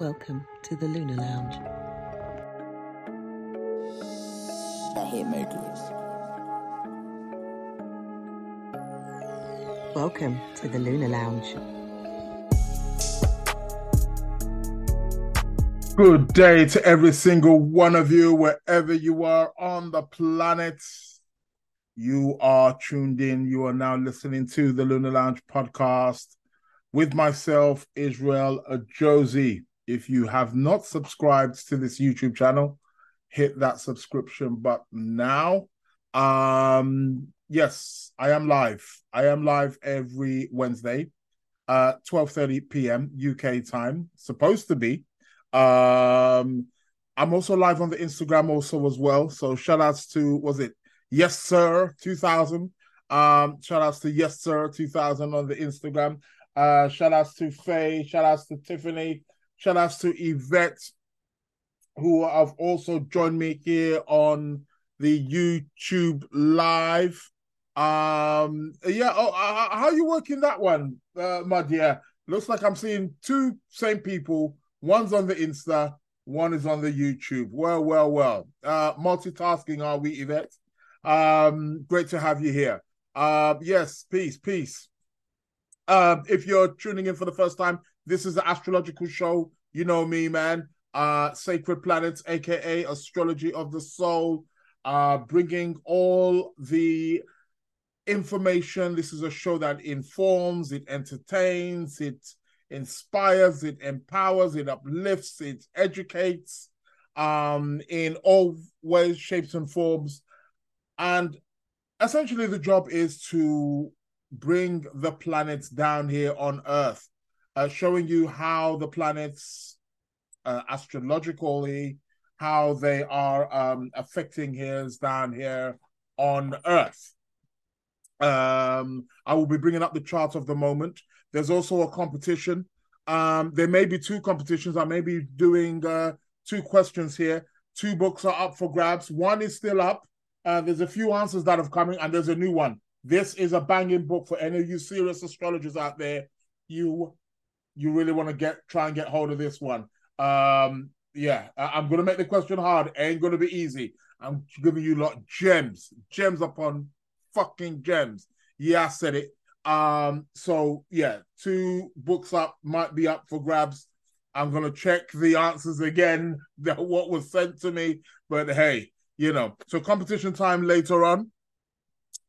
Welcome to the Lunar Lounge. The Hitmakers. Welcome to the Lunar Lounge. Good day to every single one of you, wherever you are on the planet. You are tuned in. You are now listening to the Lunar Lounge podcast with myself, Israel Josie. If you have not subscribed to this YouTube channel, hit that subscription button now. Um, yes, I am live. I am live every Wednesday, uh, 12:30 p.m. UK time. Supposed to be. Um, I'm also live on the Instagram also as well. So shout outs to was it Yes Sir 2000. Um, shout outs to Yes Sir 2000 on the Instagram. Uh, shout outs to Faye. Shout outs to Tiffany. Shout outs to Yvette, who have also joined me here on the YouTube live. Um, yeah. Oh, uh, how are you working that one, uh, my dear? Looks like I'm seeing two same people. One's on the Insta, one is on the YouTube. Well, well, well. Uh, multitasking, are we, Yvette? Um, great to have you here. Uh, yes, peace, peace. Um, if you're tuning in for the first time, this is the astrological show. You know me, man. Uh, Sacred Planets, aka Astrology of the Soul, uh, bringing all the information. This is a show that informs, it entertains, it inspires, it empowers, it uplifts, it educates um, in all ways, shapes, and forms. And essentially, the job is to bring the planets down here on Earth, uh, showing you how the planets uh, astrologically, how they are um, affecting his down here on Earth. Um, I will be bringing up the chart of the moment. There's also a competition. Um, there may be two competitions. I may be doing uh, two questions here. Two books are up for grabs. One is still up. Uh, there's a few answers that have coming, and there's a new one. This is a banging book for any of you serious astrologers out there. You, you really want to get try and get hold of this one. Um, yeah, I, am gonna make the question hard. Ain't gonna be easy. I'm giving you lot gems, gems upon fucking gems. Yeah, I said it. Um, so yeah, two books up might be up for grabs. I'm gonna check the answers again that what was sent to me, but hey, you know, so competition time later on.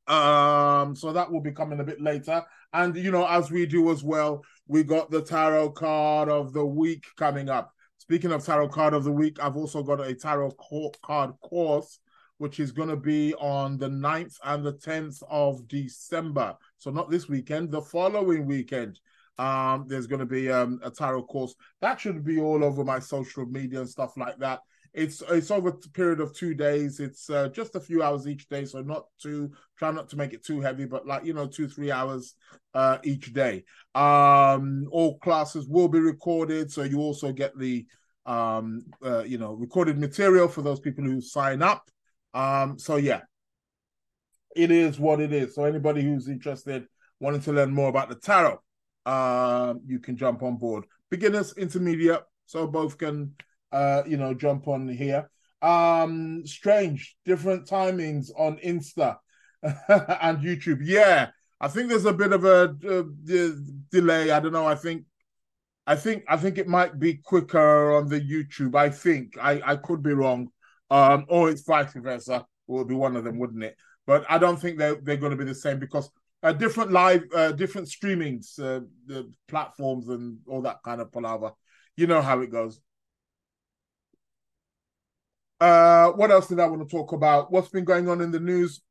Um, so that will be coming a bit later. And you know, as we do as well, we got the tarot card of the week coming up. Speaking of tarot card of the week, I've also got a tarot card course which is going to be on the 9th and the 10th of December. So not this weekend, the following weekend. Um, there's going to be um, a tarot course that should be all over my social media and stuff like that. It's it's over a period of two days. It's uh, just a few hours each day, so not too try not to make it too heavy, but like you know, two three hours uh, each day. Um, all classes will be recorded, so you also get the um, uh, you know recorded material for those people who sign up. Um, so yeah, it is what it is. So anybody who's interested, wanting to learn more about the tarot, uh, you can jump on board. Beginners, intermediate, so both can uh, you know, jump on here. Um, strange, different timings on Insta and YouTube. Yeah, I think there's a bit of a, a delay. I don't know. I think I think I think it might be quicker on the YouTube. I think I I could be wrong um, or it's vice versa. It would be one of them, wouldn't it? But I don't think they're they're going to be the same because uh, different live, uh, different streamings, uh, the platforms, and all that kind of palaver. You know how it goes. Uh, what else did I want to talk about? What's been going on in the news?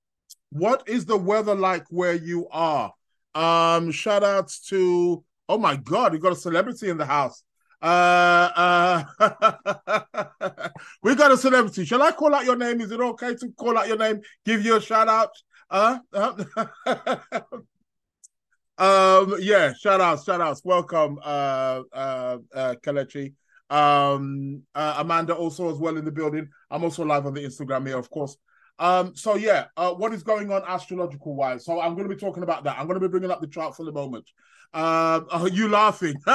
What is the weather like where you are? Um, shout outs to oh my god, you got a celebrity in the house. Uh, uh, we got a celebrity. Shall I call out your name? Is it okay to call out your name? Give you a shout out? Uh, um, yeah, shout outs, shout outs. Welcome, uh, uh, uh. Um, uh, Amanda also as well in the building. I'm also live on the Instagram here, of course. Um, so yeah, uh, what is going on astrological wise? So I'm going to be talking about that. I'm going to be bringing up the chart for the moment. Um, are you laughing?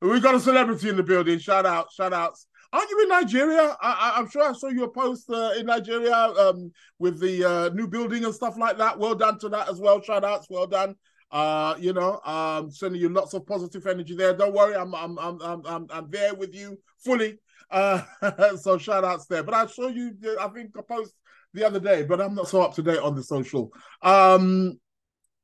We got a celebrity in the building. Shout out, shout outs. Aren't you in Nigeria? I, am sure I saw your post uh, in Nigeria um, with the uh, new building and stuff like that. Well done to that as well. Shout outs, well done. Uh, you know, um, sending you lots of positive energy there. Don't worry, I'm I'm I'm I'm I'm, there with you fully. Uh, so shout outs there. But I saw you. I think I post the other day, but I'm not so up to date on the social. Um,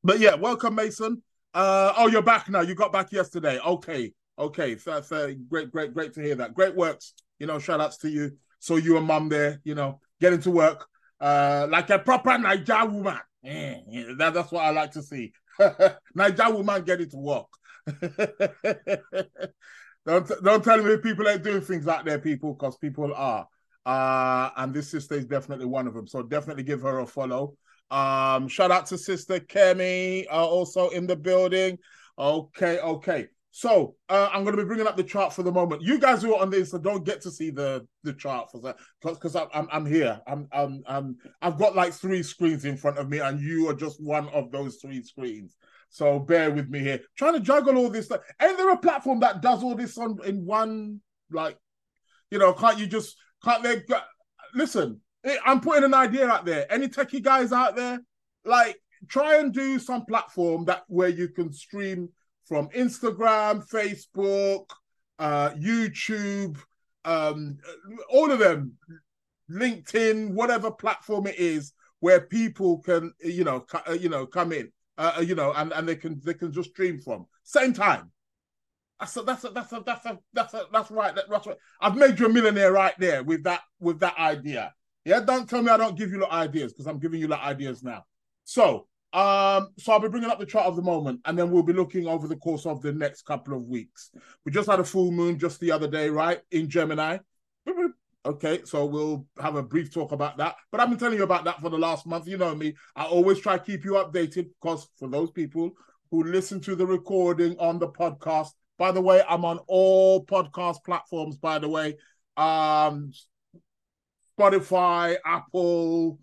but yeah, welcome, Mason. Uh, oh, you're back now. You got back yesterday. Okay, okay. So, so great, great, great to hear that. Great works. You know, shout outs to you. So you and mum there. You know, getting to work uh, like a proper Niger woman. Yeah, yeah, that, that's what I like to see. Niger woman get it to work. don't don't tell me people ain't doing things like that, people, because people are. Uh, and this sister is definitely one of them. So definitely give her a follow. Um, shout out to Sister Kemi, uh, also in the building. Okay, okay. So uh, I'm going to be bringing up the chart for the moment. You guys who are on this, don't get to see the the chart for that because I'm I'm here. I'm I'm I'm I've got like three screens in front of me, and you are just one of those three screens. So bear with me here. Trying to juggle all this stuff. Ain't there a platform that does all this on in one like, you know? Can't you just can't they? Listen, I'm putting an idea out there. Any techie guys out there, like try and do some platform that where you can stream from Instagram, Facebook, uh, YouTube, um, all of them, LinkedIn, whatever platform it is, where people can, you know, you know, come in, uh, uh, you know, and, and they can they can just stream from same time. That's a, that's a, that's a, that's a, that's a, that's right. That's right. I've made you a millionaire right there with that with that idea. Yeah, don't tell me I don't give you the ideas because I'm giving you the ideas now. So, um, so I'll be bringing up the chart of the moment, and then we'll be looking over the course of the next couple of weeks. We just had a full moon just the other day, right, in Gemini. Okay, so we'll have a brief talk about that. But I've been telling you about that for the last month. You know me. I always try to keep you updated because for those people who listen to the recording on the podcast, by the way, I'm on all podcast platforms, by the way. Um, Spotify, Apple,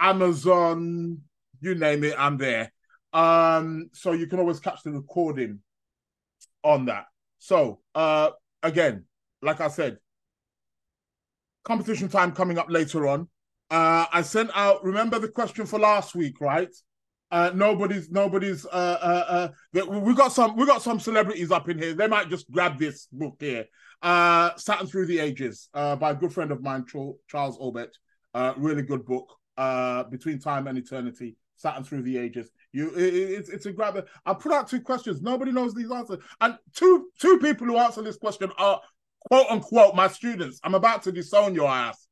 Amazon, you name it, I'm there. Um, so you can always catch the recording on that. So uh again, like I said, competition time coming up later on. Uh I sent out remember the question for last week, right? Uh, nobody's nobody's uh, uh, uh, we got some we got some celebrities up in here. They might just grab this book here uh, Saturn Through the Ages uh, by a good friend of mine, Charles Obert. Uh, really good book. Uh, Between Time and Eternity, Saturn Through the Ages. You, it, it's it's a grab. I put out two questions. Nobody knows these answers, and two two people who answer this question are quote unquote my students. I'm about to disown your ass.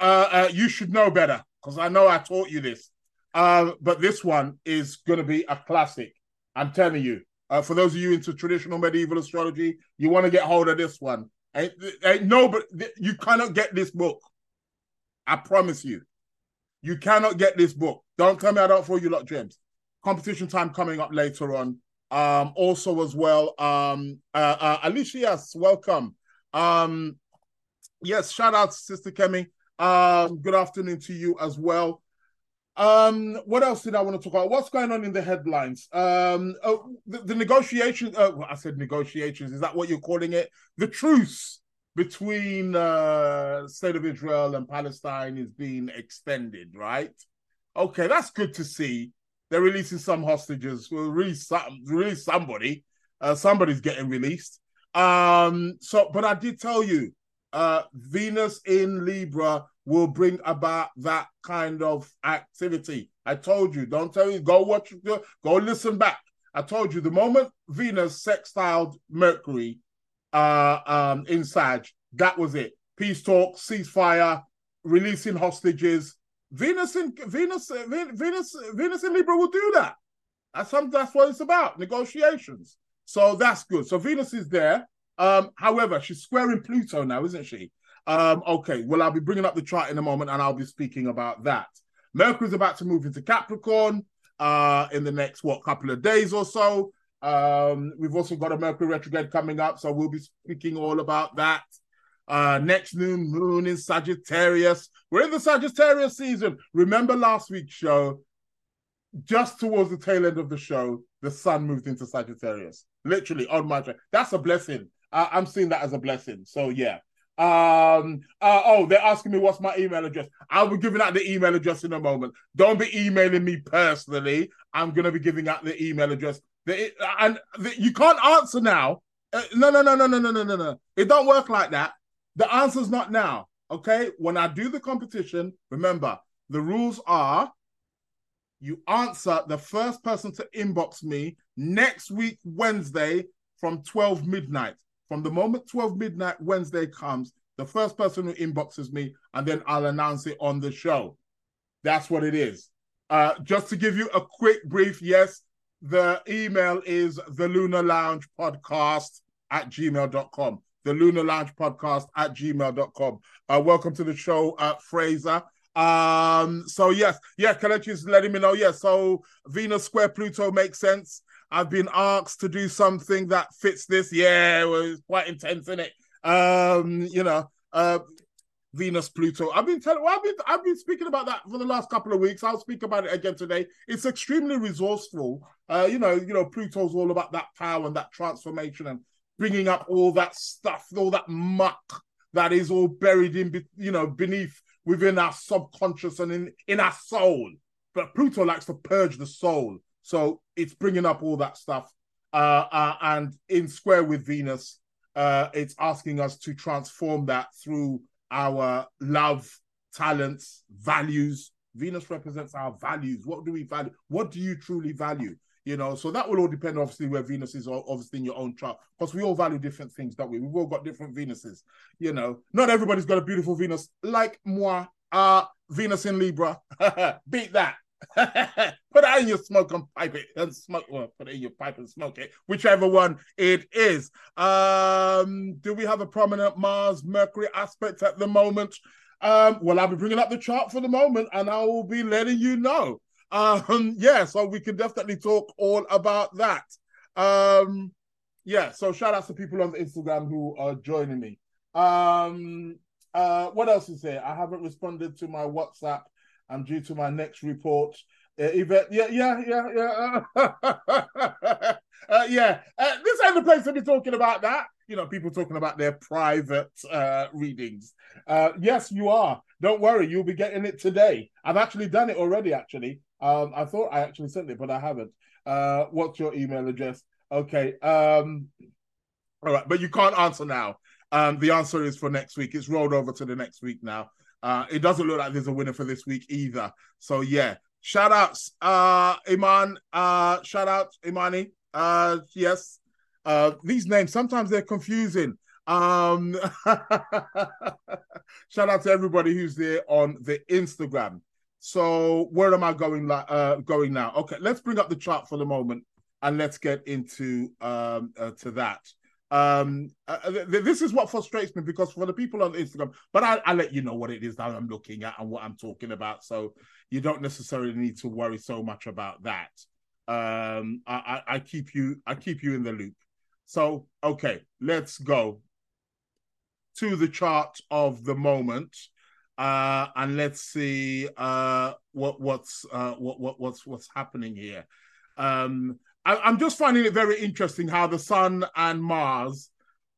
Uh, uh, you should know better because I know I taught you this. Uh, but this one is going to be a classic. I'm telling you. Uh, for those of you into traditional medieval astrology, you want to get hold of this one. Ain't, ain't no, but you cannot get this book. I promise you, you cannot get this book. Don't tell me I don't throw you lot gems. Competition time coming up later on. Um, also as well, um, uh, uh, Alicia, yes, welcome. Um, yes, shout out to Sister Kemi. Um, good afternoon to you as well. Um, what else did I want to talk about? What's going on in the headlines? Um, oh, the, the negotiations. Uh, well, I said negotiations. Is that what you're calling it? The truce between uh, state of Israel and Palestine is being extended, right? Okay, that's good to see. They're releasing some hostages. Well, release some, release somebody. Uh, somebody's getting released. Um, so, but I did tell you, uh, Venus in Libra will bring about that kind of activity. I told you, don't tell you, go watch, go, listen back. I told you the moment Venus sextiled Mercury uh, um, in Sag, that was it. Peace talk, ceasefire, releasing hostages. Venus in Venus, Venus, Venus in Libra will do that. That's some, that's what it's about. Negotiations. So that's good. So Venus is there. Um, however, she's squaring Pluto now, isn't she? Um, okay, well, I'll be bringing up the chart in a moment and I'll be speaking about that. Mercury's about to move into Capricorn uh, in the next, what, couple of days or so. Um, we've also got a Mercury retrograde coming up, so we'll be speaking all about that. Uh, next new moon in Sagittarius. We're in the Sagittarius season. Remember last week's show? just towards the tail end of the show, the sun moved into Sagittarius. Literally on my track. That's a blessing. Uh, I'm seeing that as a blessing. So yeah. Um. Uh, oh, they're asking me what's my email address. I'll be giving out the email address in a moment. Don't be emailing me personally. I'm gonna be giving out the email address. The, and the, you can't answer now. Uh, no, no, no, no, no, no, no, no, no. It don't work like that. The answer's not now. Okay. When I do the competition, remember the rules are you answer the first person to inbox me next week, Wednesday, from 12 midnight. From the moment 12 midnight Wednesday comes, the first person who inboxes me, and then I'll announce it on the show. That's what it is. Uh, just to give you a quick brief, yes, the email is the Lunar Lounge Podcast at gmail.com. The Lunar Lounge Podcast at gmail.com. Uh, welcome to the show, uh, Fraser. Um, so yes, yeah, Kalechi's letting me know. Yeah, so Venus square Pluto makes sense. I've been asked to do something that fits this. Yeah, it was quite intense, isn't it? Um, you know, uh Venus Pluto. I've been telling well, I've been I've been speaking about that for the last couple of weeks. I'll speak about it again today. It's extremely resourceful. Uh, you know, you know, Pluto's all about that power and that transformation and bringing up all that stuff, all that muck that is all buried in, you know, beneath within our subconscious and in, in our soul. But Pluto likes to purge the soul. So it's bringing up all that stuff. Uh, uh, and in square with Venus, uh, it's asking us to transform that through our love, talents, values. Venus represents our values. What do we value? What do you truly value? You know so that will all depend obviously where venus is obviously in your own chart because we all value different things don't we? We've all got different venuses you know. Not everybody's got a beautiful venus like moi uh venus in libra. Beat that. Put that in your smoke and pipe it and smoke well put it in your pipe and smoke it whichever one it is. Um do we have a prominent mars mercury aspect at the moment? Um well i'll be bringing up the chart for the moment and i will be letting you know um, yeah, so we can definitely talk all about that. Um, yeah, so shout out to people on Instagram who are joining me. Um, uh, what else is here? I haven't responded to my WhatsApp. I'm due to my next report. Uh, Yvette, yeah, yeah, yeah, yeah, uh, yeah. Uh, this ain't the place to be talking about that. You know, people talking about their private uh, readings. Uh, yes, you are. Don't worry, you'll be getting it today. I've actually done it already. Actually, um, I thought I actually sent it, but I haven't. Uh, what's your email address? Okay. Um, all right, but you can't answer now. Um, the answer is for next week. It's rolled over to the next week now. Uh, it doesn't look like there's a winner for this week either. So yeah, shout outs, uh, Iman. Uh, shout out Imani. Uh, yes. Uh, these names sometimes they're confusing. Um, shout out to everybody who's there on the Instagram. So where am I going? Uh, going now? Okay, let's bring up the chart for the moment and let's get into um uh, to that. Um, uh, uh th- this is what frustrates me because for the people on Instagram, but I, I let you know what it is that I'm looking at and what I'm talking about, so you don't necessarily need to worry so much about that. Um, I, I, I keep you I keep you in the loop. So okay, let's go to the chart of the moment uh, and let's see uh, what what's uh, what, what what's what's happening here. Um, I, am just finding it very interesting how the Sun and Mars,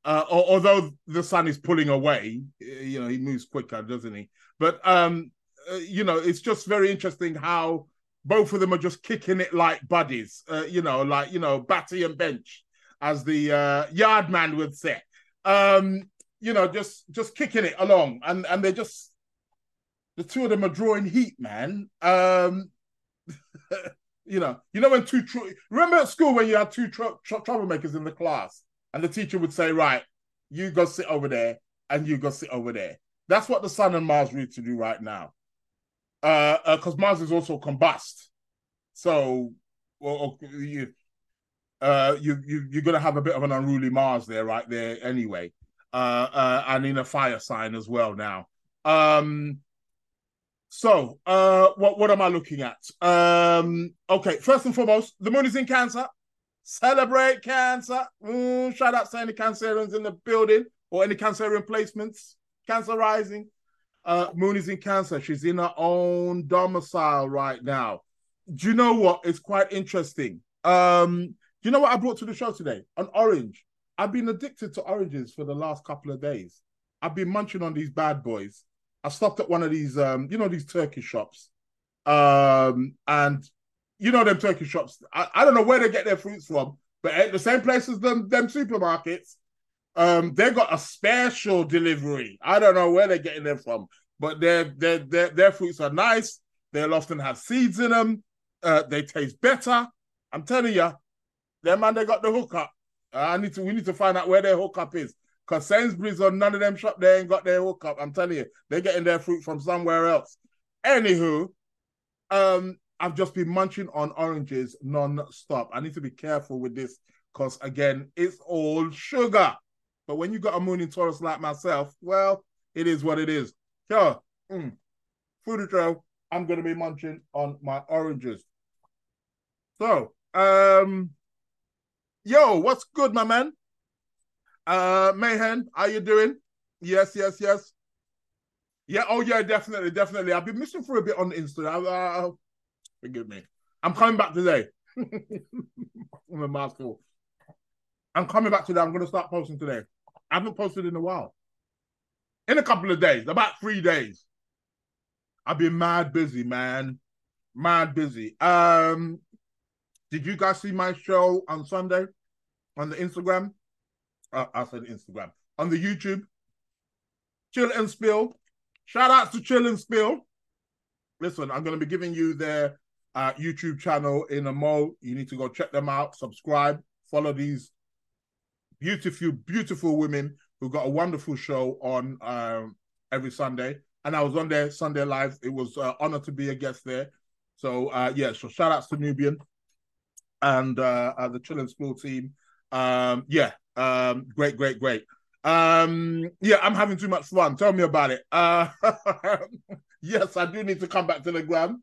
uh, although the Sun is pulling away, you know, he moves quicker, doesn't he? But um, uh, you know, it's just very interesting how both of them are just kicking it like buddies. Uh, you know, like you know, Batty and Bench, as the yard man would say. Um, you know, just just kicking it along, and and they're just the two of them are drawing heat, man. Um, you know, you know when two tr- remember at school when you had two tr- tr- troublemakers in the class, and the teacher would say, "Right, you go sit over there, and you go sit over there." That's what the Sun and Mars need to do right now, because uh, uh, Mars is also combust. So, well, you, uh, you you you're gonna have a bit of an unruly Mars there, right there, anyway, uh, uh, and in a fire sign as well now. Um, so, uh, what what am I looking at? Um, okay, first and foremost, the moon is in Cancer. Celebrate Cancer. Mm, shout out to any Cancerians in the building or any Cancerian placements. Cancer rising. Uh, moon is in Cancer. She's in her own domicile right now. do you know what? It's quite interesting. Um, do you know what I brought to the show today? An orange. I've been addicted to oranges for the last couple of days. I've been munching on these bad boys. I stopped at one of these, um, you know, these turkey shops. Um, and you know them turkey shops. I, I don't know where they get their fruits from, but at the same place as them, them supermarkets, um, they got a special delivery. I don't know where they're getting them from, but their their their, their fruits are nice. They'll often have seeds in them. Uh, they taste better. I'm telling you, them man, they got the hookup. Uh, I need to. We need to find out where their hookup is. Cause Sainsbury's or none of them shop they ain't got their hookup. I'm telling you, they're getting their fruit from somewhere else. Anywho, um, I've just been munching on oranges non-stop. I need to be careful with this because again, it's all sugar. But when you got a moon in Taurus like myself, well, it is what it is. So, mm, food show, I'm gonna be munching on my oranges. So, um, yo, what's good, my man? Uh, Mayhem, how you doing? Yes, yes, yes. Yeah, oh yeah, definitely, definitely. I've been missing for a bit on Instagram. Uh, forgive me. I'm coming back today. I'm a mouthful. I'm coming back today. I'm going to start posting today. I haven't posted in a while. In a couple of days, about three days. I've been mad busy, man. Mad busy. Um, did you guys see my show on Sunday on the Instagram? Uh, I said Instagram on the YouTube. Chill and spill. Shout out to Chill and Spill. Listen, I'm going to be giving you their uh, YouTube channel in a mo. You need to go check them out, subscribe, follow these beautiful, beautiful women who got a wonderful show on um, every Sunday. And I was on their Sunday live. It was uh, honor to be a guest there. So uh, yeah, so shout outs to Nubian and uh, uh, the Chill and Spill team. Um, yeah, um, great, great, great. Um, yeah, I'm having too much fun. Tell me about it. Uh, yes, I do need to come back to the gram.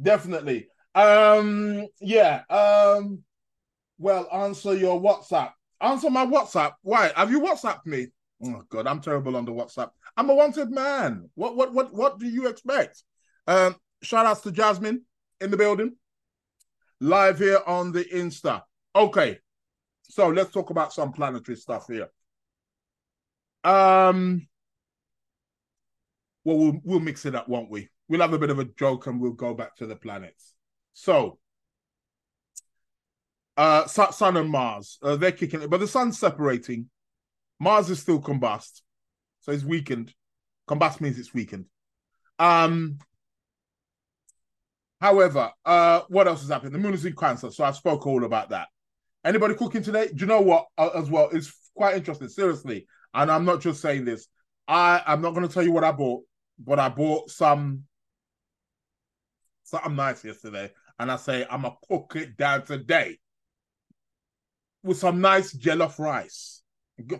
Definitely. Um, yeah. Um, well, answer your WhatsApp. Answer my WhatsApp. Why? Have you WhatsApped me? Oh God, I'm terrible on the WhatsApp. I'm a wanted man. What what what what do you expect? Um, shout outs to Jasmine in the building. Live here on the Insta. Okay. So let's talk about some planetary stuff here. Um well we'll we'll mix it up, won't we? We'll have a bit of a joke and we'll go back to the planets. So uh Sun and Mars, uh, they're kicking it, but the sun's separating. Mars is still combust, so it's weakened. Combust means it's weakened. Um However, uh, what else is happening? The moon is in Cancer, so I spoke all about that. Anybody cooking today? Do you know what? Uh, as well, it's quite interesting. Seriously, and I'm not just saying this. I I'm not going to tell you what I bought, but I bought some something nice yesterday, and I say I'm gonna cook it down today with some nice jollof rice.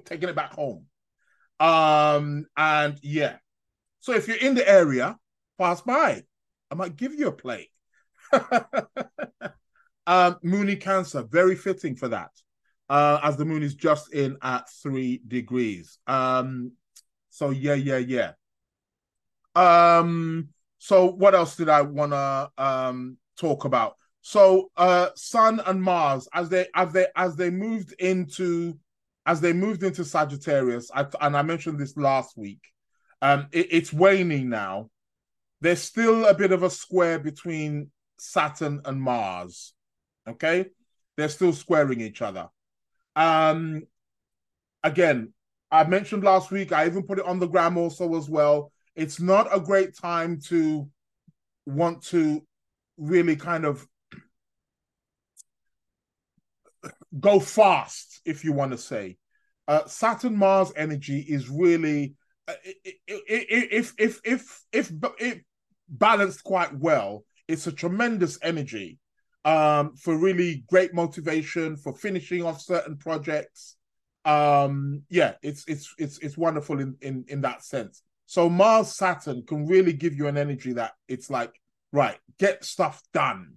Taking it back home. Um, and yeah. So if you're in the area, pass by. I might give you a plate. Um, Moony Cancer, very fitting for that, uh, as the moon is just in at three degrees. Um, so yeah, yeah, yeah. Um, so what else did I want to um talk about? So uh Sun and Mars as they as they as they moved into as they moved into Sagittarius, I, and I mentioned this last week. Um, it, it's waning now. There's still a bit of a square between Saturn and Mars. Okay, they're still squaring each other. Um, again, I mentioned last week. I even put it on the gram also as well. It's not a great time to want to really kind of go fast, if you want to say. Uh, Saturn Mars energy is really, uh, if if if if if balanced quite well, it's a tremendous energy um, for really great motivation for finishing off certain projects. Um, yeah, it's it's it's it's wonderful in in in that sense. So Mars Saturn can really give you an energy that it's like right, get stuff done,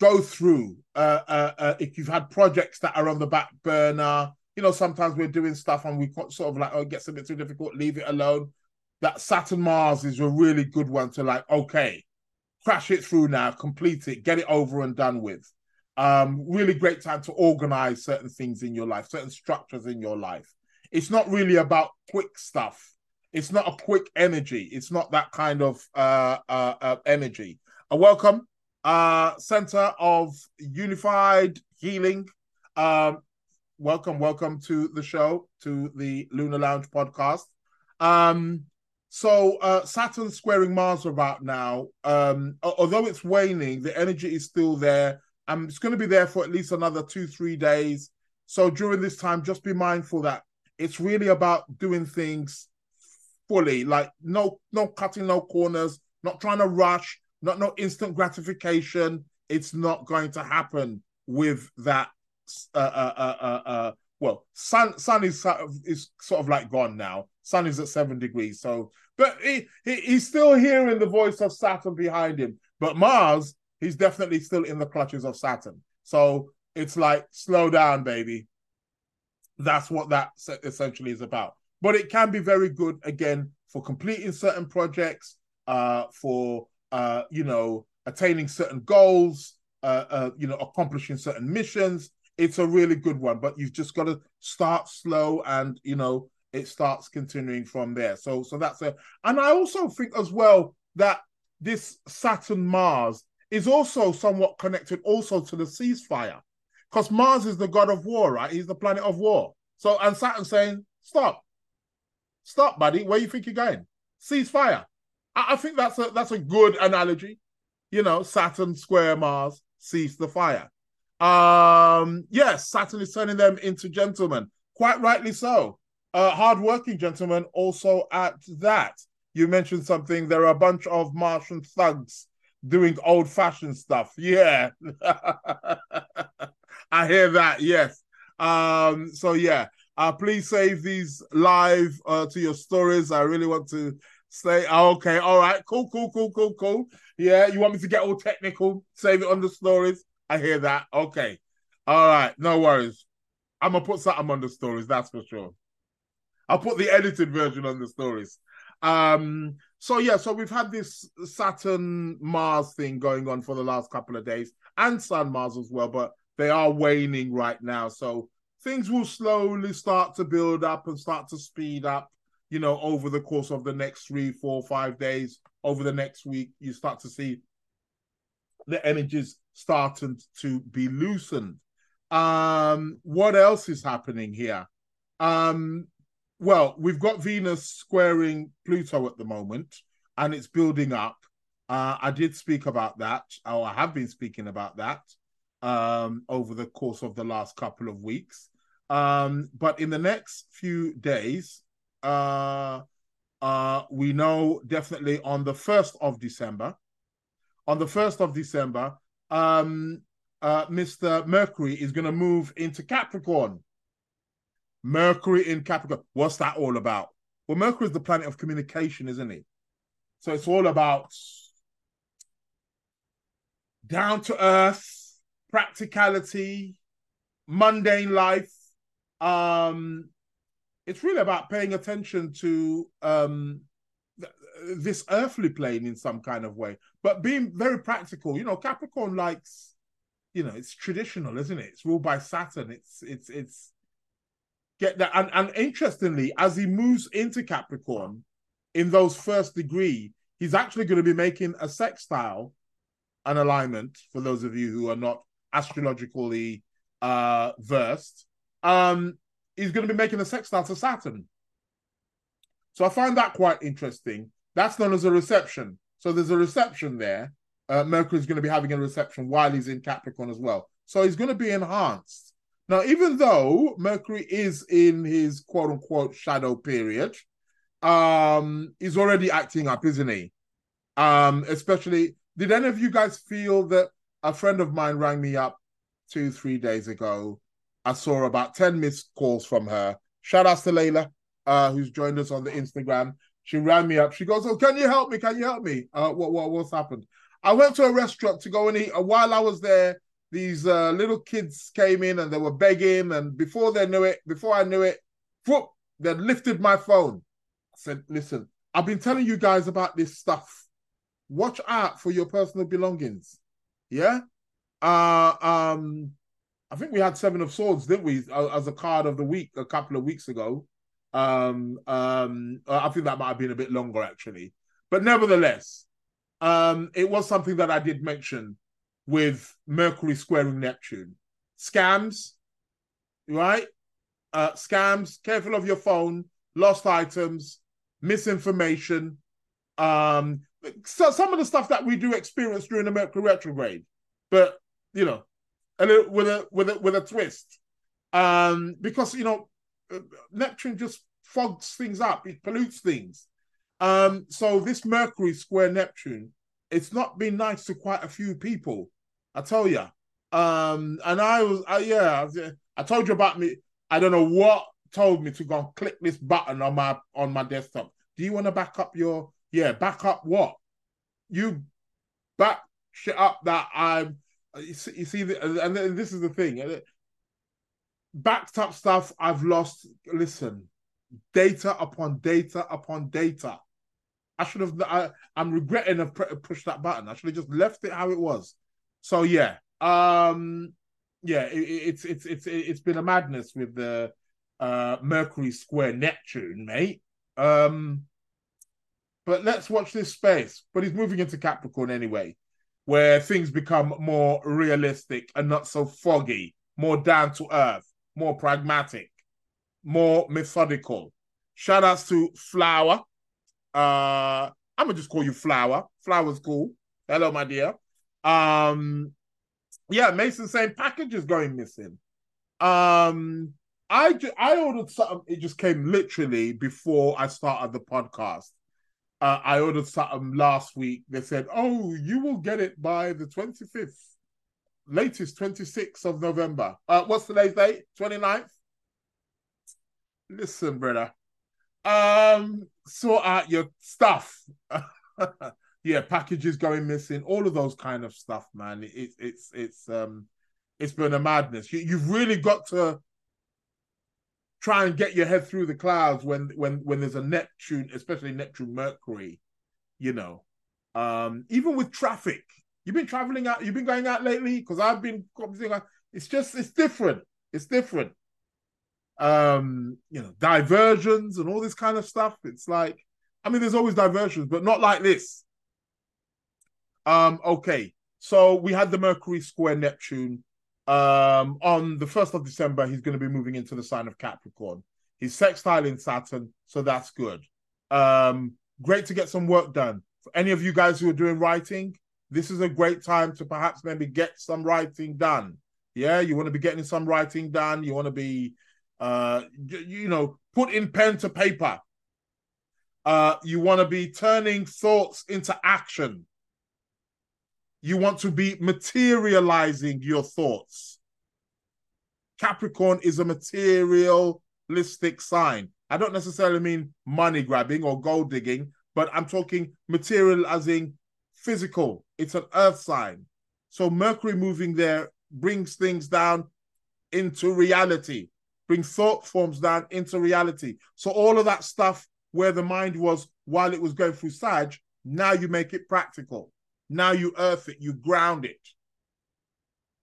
go through. Uh, uh, uh, if you've had projects that are on the back burner, you know sometimes we're doing stuff and we sort of like oh it gets a bit too difficult, leave it alone. That Saturn Mars is a really good one to like okay crash it through now, complete it, get it over and done with. Um, really great time to organize certain things in your life, certain structures in your life. It's not really about quick stuff. It's not a quick energy. It's not that kind of uh, uh, uh energy. A welcome, uh, Center of Unified Healing. Um, welcome, welcome to the show, to the Lunar Lounge podcast. Um, so uh, Saturn squaring Mars about now. Um, although it's waning, the energy is still there. and it's going to be there for at least another two, three days. So during this time, just be mindful that it's really about doing things fully, like no, no cutting, no corners, not trying to rush, not no instant gratification. It's not going to happen with that. Uh, uh, uh, uh, uh well, sun, sun is is sort of like gone now. Sun is at seven degrees. So, but he, he he's still hearing the voice of Saturn behind him. But Mars, he's definitely still in the clutches of Saturn. So it's like slow down, baby. That's what that essentially is about. But it can be very good again for completing certain projects, uh, for uh, you know, attaining certain goals, uh, uh, you know, accomplishing certain missions. It's a really good one, but you've just got to start slow and you know it starts continuing from there. So so that's it. And I also think as well that this Saturn Mars is also somewhat connected also to the ceasefire. Because Mars is the god of war, right? He's the planet of war. So and Saturn saying, Stop. Stop, buddy. Where you think you're going? Ceasefire. I, I think that's a that's a good analogy. You know, Saturn square Mars, cease the fire. Um, yes, Saturn is turning them into gentlemen. Quite rightly so uh, hardworking gentlemen also at that. You mentioned something. There are a bunch of Martian thugs doing old fashioned stuff. Yeah. I hear that. Yes. Um, so, yeah. Uh, please save these live uh, to your stories. I really want to say, okay, all right, cool, cool, cool, cool, cool. Yeah, you want me to get all technical? Save it on the stories. I hear that. Okay. All right, no worries. I'm gonna put something on the stories, that's for sure. I'll put the edited version on the stories. Um, so yeah, so we've had this Saturn Mars thing going on for the last couple of days, and Sun Mars as well, but they are waning right now. So things will slowly start to build up and start to speed up, you know, over the course of the next three, four, five days. Over the next week, you start to see the energies starting to be loosened. Um, what else is happening here? Um, well, we've got Venus squaring Pluto at the moment, and it's building up. Uh, I did speak about that, or I have been speaking about that um, over the course of the last couple of weeks. Um, but in the next few days, uh, uh, we know definitely on the 1st of December, on the 1st of December, um, uh, Mr. Mercury is going to move into Capricorn. Mercury in Capricorn. What's that all about? Well, Mercury is the planet of communication, isn't it? So it's all about down to earth, practicality, mundane life. Um, it's really about paying attention to um, th- this earthly plane in some kind of way, but being very practical. You know, Capricorn likes, you know, it's traditional, isn't it? It's ruled by Saturn. It's it's it's get that. And, and interestingly, as he moves into Capricorn in those first degree, he's actually going to be making a sextile, an alignment for those of you who are not astrologically uh, versed. Um, he's going to be making a sextile to Saturn. So I find that quite interesting. That's known as a reception. So there's a reception there. Uh, Mercury's going to be having a reception while he's in Capricorn as well. So he's going to be enhanced. Now, even though Mercury is in his quote unquote shadow period, um, he's already acting up, isn't he? Um, especially, did any of you guys feel that a friend of mine rang me up two, three days ago? I saw about 10 missed calls from her. Shout out to Layla, uh, who's joined us on the Instagram. She rang me up. She goes, Oh, can you help me? Can you help me? Uh, what, what, what's happened? I went to a restaurant to go and eat. While I was there, these uh, little kids came in and they were begging, and before they knew it, before I knew it, whoop, they lifted my phone. I said, "Listen, I've been telling you guys about this stuff, watch out for your personal belongings. Yeah. Uh um I think we had Seven of Swords, didn't we, as a card of the week a couple of weeks ago. Um um I think that might have been a bit longer actually. But nevertheless, um it was something that I did mention with Mercury squaring Neptune. Scams, right? Uh scams, careful of your phone, lost items, misinformation, um so some of the stuff that we do experience during the Mercury retrograde, but you know, a little, with a with a with a twist, um, because you know, Neptune just fogs things up, it pollutes things. Um, so this Mercury square Neptune, it's not been nice to quite a few people, I tell you. Um, and I was, I, yeah, I told you about me. I don't know what told me to go click this button on my on my desktop. Do you want to back up your yeah, back up what? You back shit up that I'm. You see, you and this is the thing. Backed up stuff I've lost. Listen, data upon data upon data. I should have. I, am regretting to pushed that button. I should have just left it how it was. So yeah, um, yeah, it, it's it's it's it's been a madness with the uh Mercury square Neptune, mate. Um, but let's watch this space. But he's moving into Capricorn anyway, where things become more realistic and not so foggy, more down to earth, more pragmatic, more methodical. Shout outs to Flower. Uh, I'm gonna just call you Flower. Flower's cool. Hello, my dear. Um, yeah, Mason saying package is going missing. Um, I I ordered something. It just came literally before I started the podcast. Uh, I ordered something last week. They said, "Oh, you will get it by the 25th, latest 26th of November." Uh, what's today's date? 29th. Listen, brother. Um, sort out your stuff. yeah, packages going missing, all of those kind of stuff, man. It's it's it's um, it's been a madness. You, you've really got to try and get your head through the clouds when when when there's a Neptune, especially Neptune Mercury, you know. Um, even with traffic, you've been traveling out, you've been going out lately because I've been it's just it's different. It's different. Um, you know, diversions and all this kind of stuff. It's like, I mean, there's always diversions, but not like this. Um, okay. So we had the Mercury square Neptune um, on the 1st of December, he's going to be moving into the sign of Capricorn. He's sextile in Saturn, so that's good. Um, great to get some work done. For any of you guys who are doing writing, this is a great time to perhaps maybe get some writing done. Yeah, you want to be getting some writing done. You want to be, uh, you know, put in pen to paper. Uh, you want to be turning thoughts into action. You want to be materializing your thoughts. Capricorn is a materialistic sign. I don't necessarily mean money grabbing or gold digging, but I'm talking materializing physical. It's an earth sign. So Mercury moving there brings things down into reality, brings thought forms down into reality. So all of that stuff where the mind was while it was going through Sag, now you make it practical. Now you earth it, you ground it.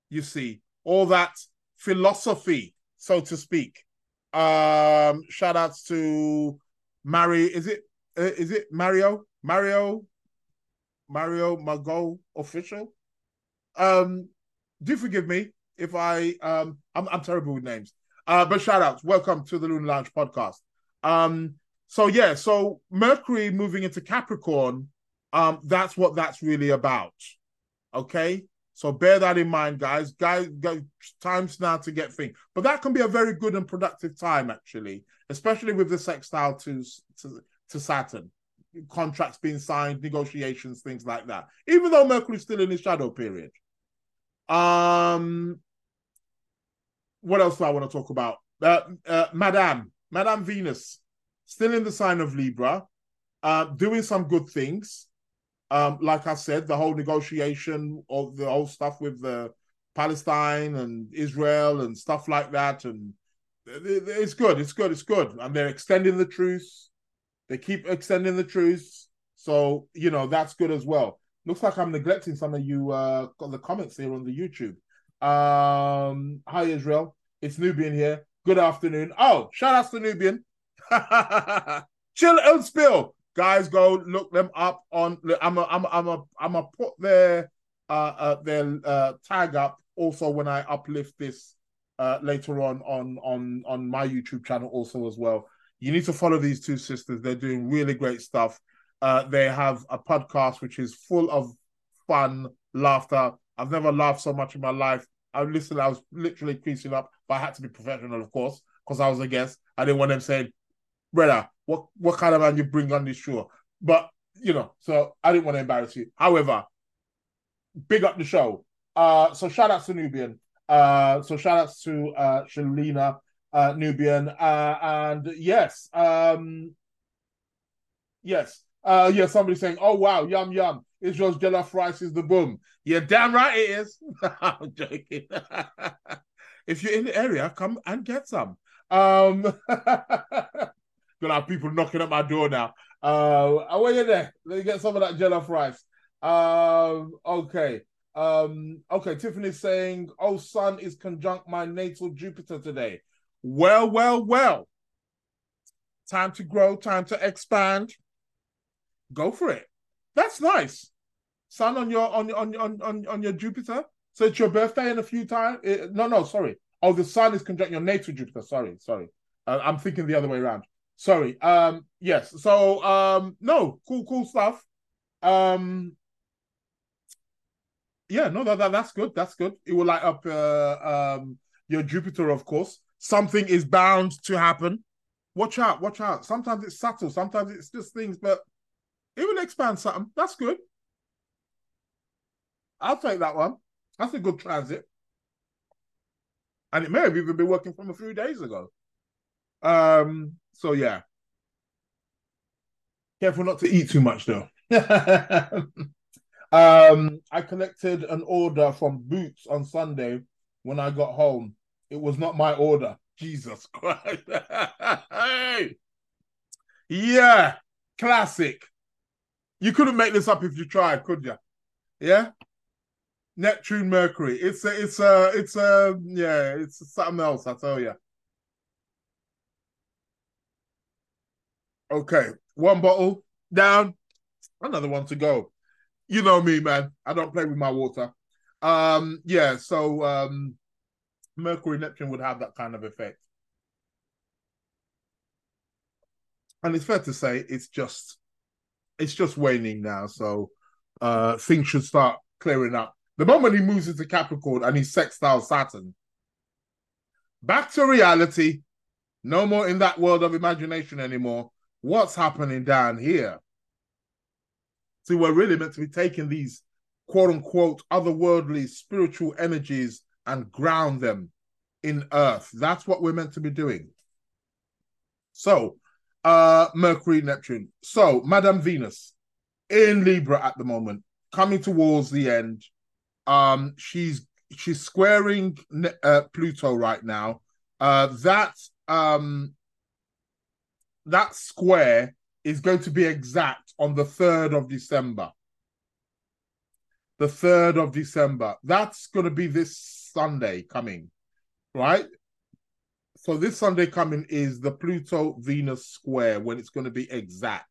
You see, all that philosophy, so to speak. Um, shout outs to Mary, is it uh, is it Mario? Mario Mario Mago official? Um, do forgive me if I um I'm, I'm terrible with names. Uh, but shout outs, welcome to the Lunar Lounge podcast. Um, so yeah, so Mercury moving into Capricorn um, that's what that's really about. Okay. So bear that in mind, guys. Guys, time's now to get things. But that can be a very good and productive time, actually, especially with the sextile to, to, to Saturn. Contracts being signed, negotiations, things like that. Even though Mercury's still in his shadow period. Um, what else do I want to talk about? Uh, uh, Madame, Madame Venus, still in the sign of Libra, uh, doing some good things. Um, like I said, the whole negotiation of the whole stuff with the Palestine and Israel and stuff like that, and it's good, it's good, it's good. And they're extending the truce. They keep extending the truce. So you know that's good as well. Looks like I'm neglecting some of you uh the comments here on the YouTube. Um, hi Israel, it's Nubian here. Good afternoon. Oh, shout out to Nubian. Chill and spill. Guys, go look them up on. I'm a, I'm a, I'm a, I'm a put their uh, uh their uh tag up also when I uplift this uh later on on on on my YouTube channel also as well. You need to follow these two sisters. They're doing really great stuff. Uh, they have a podcast which is full of fun, laughter. I've never laughed so much in my life. I listened, I was literally creasing up, but I had to be professional, of course, because I was a guest. I didn't want them saying, brother, what, what kind of man you bring on this show? But, you know, so I didn't want to embarrass you. However, big up the show. Uh, so shout out to Nubian. Uh, so shout out to uh, Shalina uh, Nubian. Uh, and yes, um, yes, uh, yeah, somebody saying, "Oh wow, yum yum." Israel's jollof rice is the boom. Yeah, damn right it is. I'm joking. if you're in the area, come and get some. Um, gonna have people knocking at my door now. Uh, where you there? Let me get some of that jollof rice. Um, okay. Um, okay, Tiffany's saying, Oh, sun is conjunct my natal Jupiter today. Well, well, well. Time to grow, time to expand. Go for it. That's nice. Sun on your on on on on, your Jupiter. So it's your birthday in a few times. Eh, no, no, sorry. Oh, the sun is conjunct your natal Jupiter. Sorry, sorry. Uh, I'm thinking the other way around. Sorry. Um, yes. So um, no, cool, cool stuff. Um, yeah, no, that, that that's good. That's good. It will light up uh, um your Jupiter, of course. Something is bound to happen. Watch out, watch out. Sometimes it's subtle, sometimes it's just things, but it will expand something. That's good. I'll take that one. That's a good transit. And it may have even been working from a few days ago. Um, so yeah. Careful not to eat too much though. um, I collected an order from Boots on Sunday when I got home. It was not my order. Jesus Christ. yeah, classic. You couldn't make this up if you tried, could you? Yeah. Neptune Mercury. It's a, it's a, it's a, yeah, it's something else. I tell you. Okay, one bottle down, another one to go. You know me, man. I don't play with my water. Um, yeah. So, um, Mercury Neptune would have that kind of effect. And it's fair to say it's just it's just waning now. So uh things should start clearing up. The moment he moves into Capricorn and he's sextile Saturn, back to reality. No more in that world of imagination anymore. What's happening down here? See, we're really meant to be taking these quote unquote otherworldly spiritual energies and ground them in earth. That's what we're meant to be doing. So, uh Mercury, Neptune. So, Madame Venus in Libra at the moment, coming towards the end. Um, she's she's squaring uh, Pluto right now. Uh, that um that square is going to be exact on the 3rd of December. The 3rd of December. That's going to be this Sunday coming, right? So this Sunday coming is the Pluto Venus square when it's going to be exact.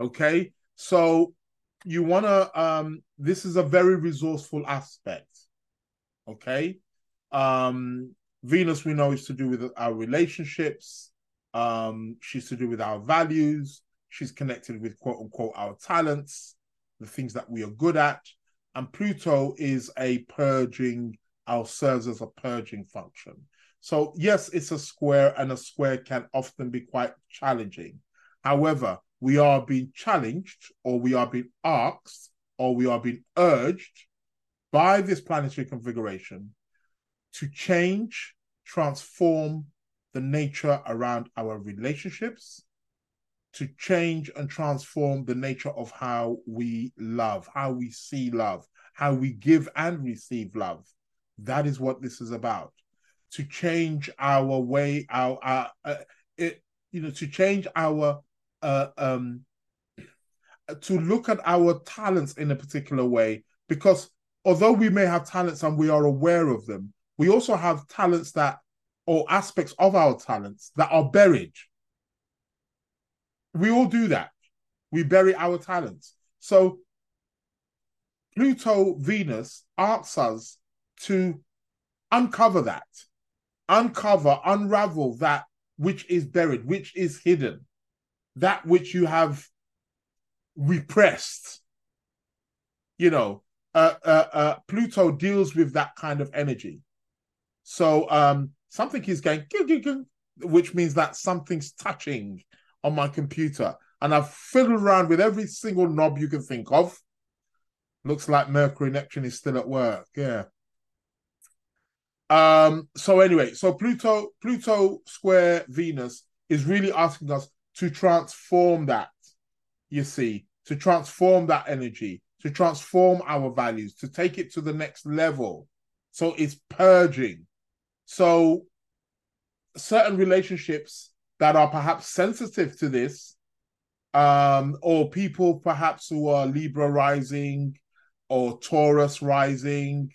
Okay? So you want to um this is a very resourceful aspect. Okay? Um Venus we know is to do with our relationships. Um she's to do with our values. She's connected with quote unquote our talents, the things that we are good at. And Pluto is a purging, our serves as a purging function. So, yes, it's a square, and a square can often be quite challenging. However, we are being challenged, or we are being asked, or we are being urged by this planetary configuration to change, transform the nature around our relationships, to change and transform the nature of how we love, how we see love, how we give and receive love. That is what this is about. To change our way, our, our uh, it, you know, to change our uh, um, to look at our talents in a particular way because although we may have talents and we are aware of them, we also have talents that or aspects of our talents that are buried. We all do that. We bury our talents. So Pluto Venus asks us to uncover that, uncover, unravel that which is buried, which is hidden, that which you have repressed. You know, uh, uh, uh, Pluto deals with that kind of energy. So um, something is going, which means that something's touching on my computer. And I've fiddled around with every single knob you can think of. Looks like Mercury Neptune is still at work. Yeah. Um, so anyway, so Pluto, Pluto square Venus is really asking us to transform that, you see, to transform that energy, to transform our values, to take it to the next level. So it's purging. So certain relationships that are perhaps sensitive to this, um, or people perhaps who are Libra rising or Taurus rising,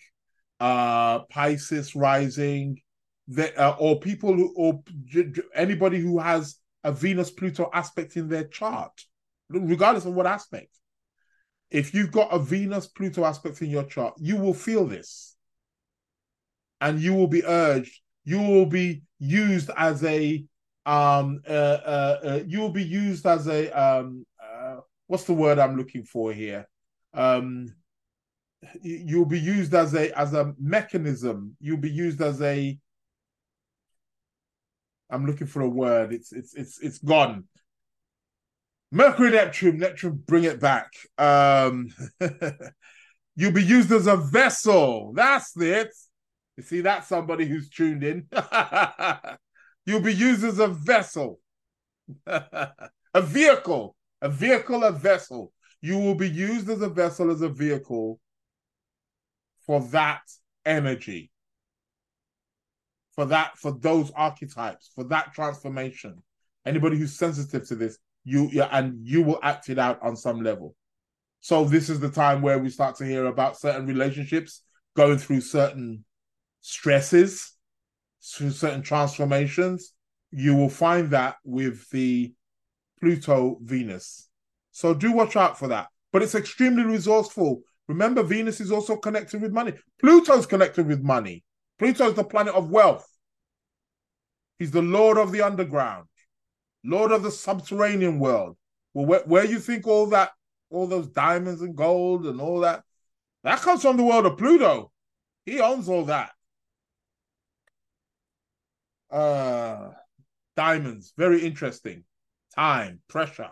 uh, Pisces rising, that, uh, or people who, or anybody who has a Venus Pluto aspect in their chart, regardless of what aspect. If you've got a Venus Pluto aspect in your chart, you will feel this. And you will be urged, you will be used as a um uh, uh, uh you will be used as a um uh, what's the word I'm looking for here? Um you'll be used as a as a mechanism. You'll be used as a i'm looking for a word. It's it's it's it's gone. Mercury neptune neptune bring it back. Um you'll be used as a vessel. That's it. You see that's somebody who's tuned in. You'll be used as a vessel. A vehicle. A vehicle a vessel. You will be used as a vessel as a vehicle for that energy, for that, for those archetypes, for that transformation. Anybody who's sensitive to this, you yeah, and you will act it out on some level. So this is the time where we start to hear about certain relationships going through certain stresses, through certain transformations. You will find that with the Pluto Venus. So do watch out for that. But it's extremely resourceful Remember, Venus is also connected with money. Pluto's connected with money. Pluto's the planet of wealth. He's the lord of the underground, lord of the subterranean world. Well, where, where you think all that, all those diamonds and gold and all that, that comes from the world of Pluto. He owns all that. Uh, diamonds, very interesting. Time, pressure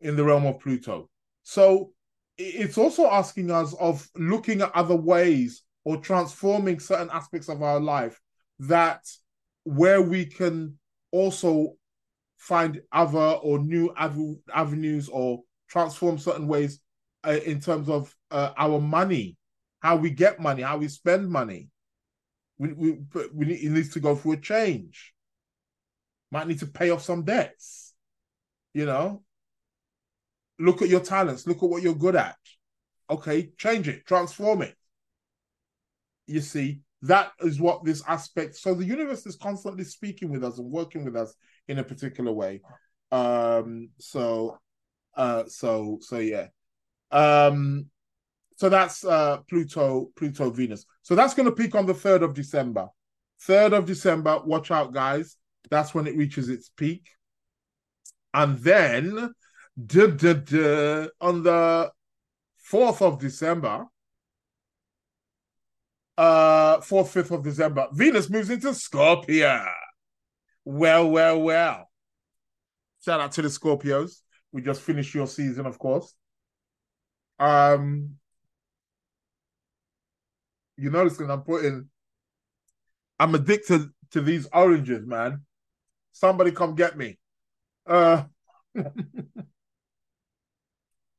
in the realm of Pluto. So it's also asking us of looking at other ways or transforming certain aspects of our life that where we can also find other or new avenues or transform certain ways uh, in terms of uh, our money, how we get money, how we spend money. We, we, we need, it needs to go through a change. Might need to pay off some debts, you know, Look at your talents. Look at what you're good at. Okay, change it, transform it. You see, that is what this aspect. So the universe is constantly speaking with us and working with us in a particular way. Um, so, uh, so, so yeah. Um, so that's uh Pluto, Pluto, Venus. So that's going to peak on the third of December. Third of December. Watch out, guys. That's when it reaches its peak. And then duh, duh, duh, on the 4th of December, uh, 4th, 5th of December, Venus moves into Scorpio. Well, well, well. Shout out to the Scorpios. We just finished your season, of course. Um, you notice that I'm putting, I'm addicted to these oranges, man. Somebody come get me. Uh,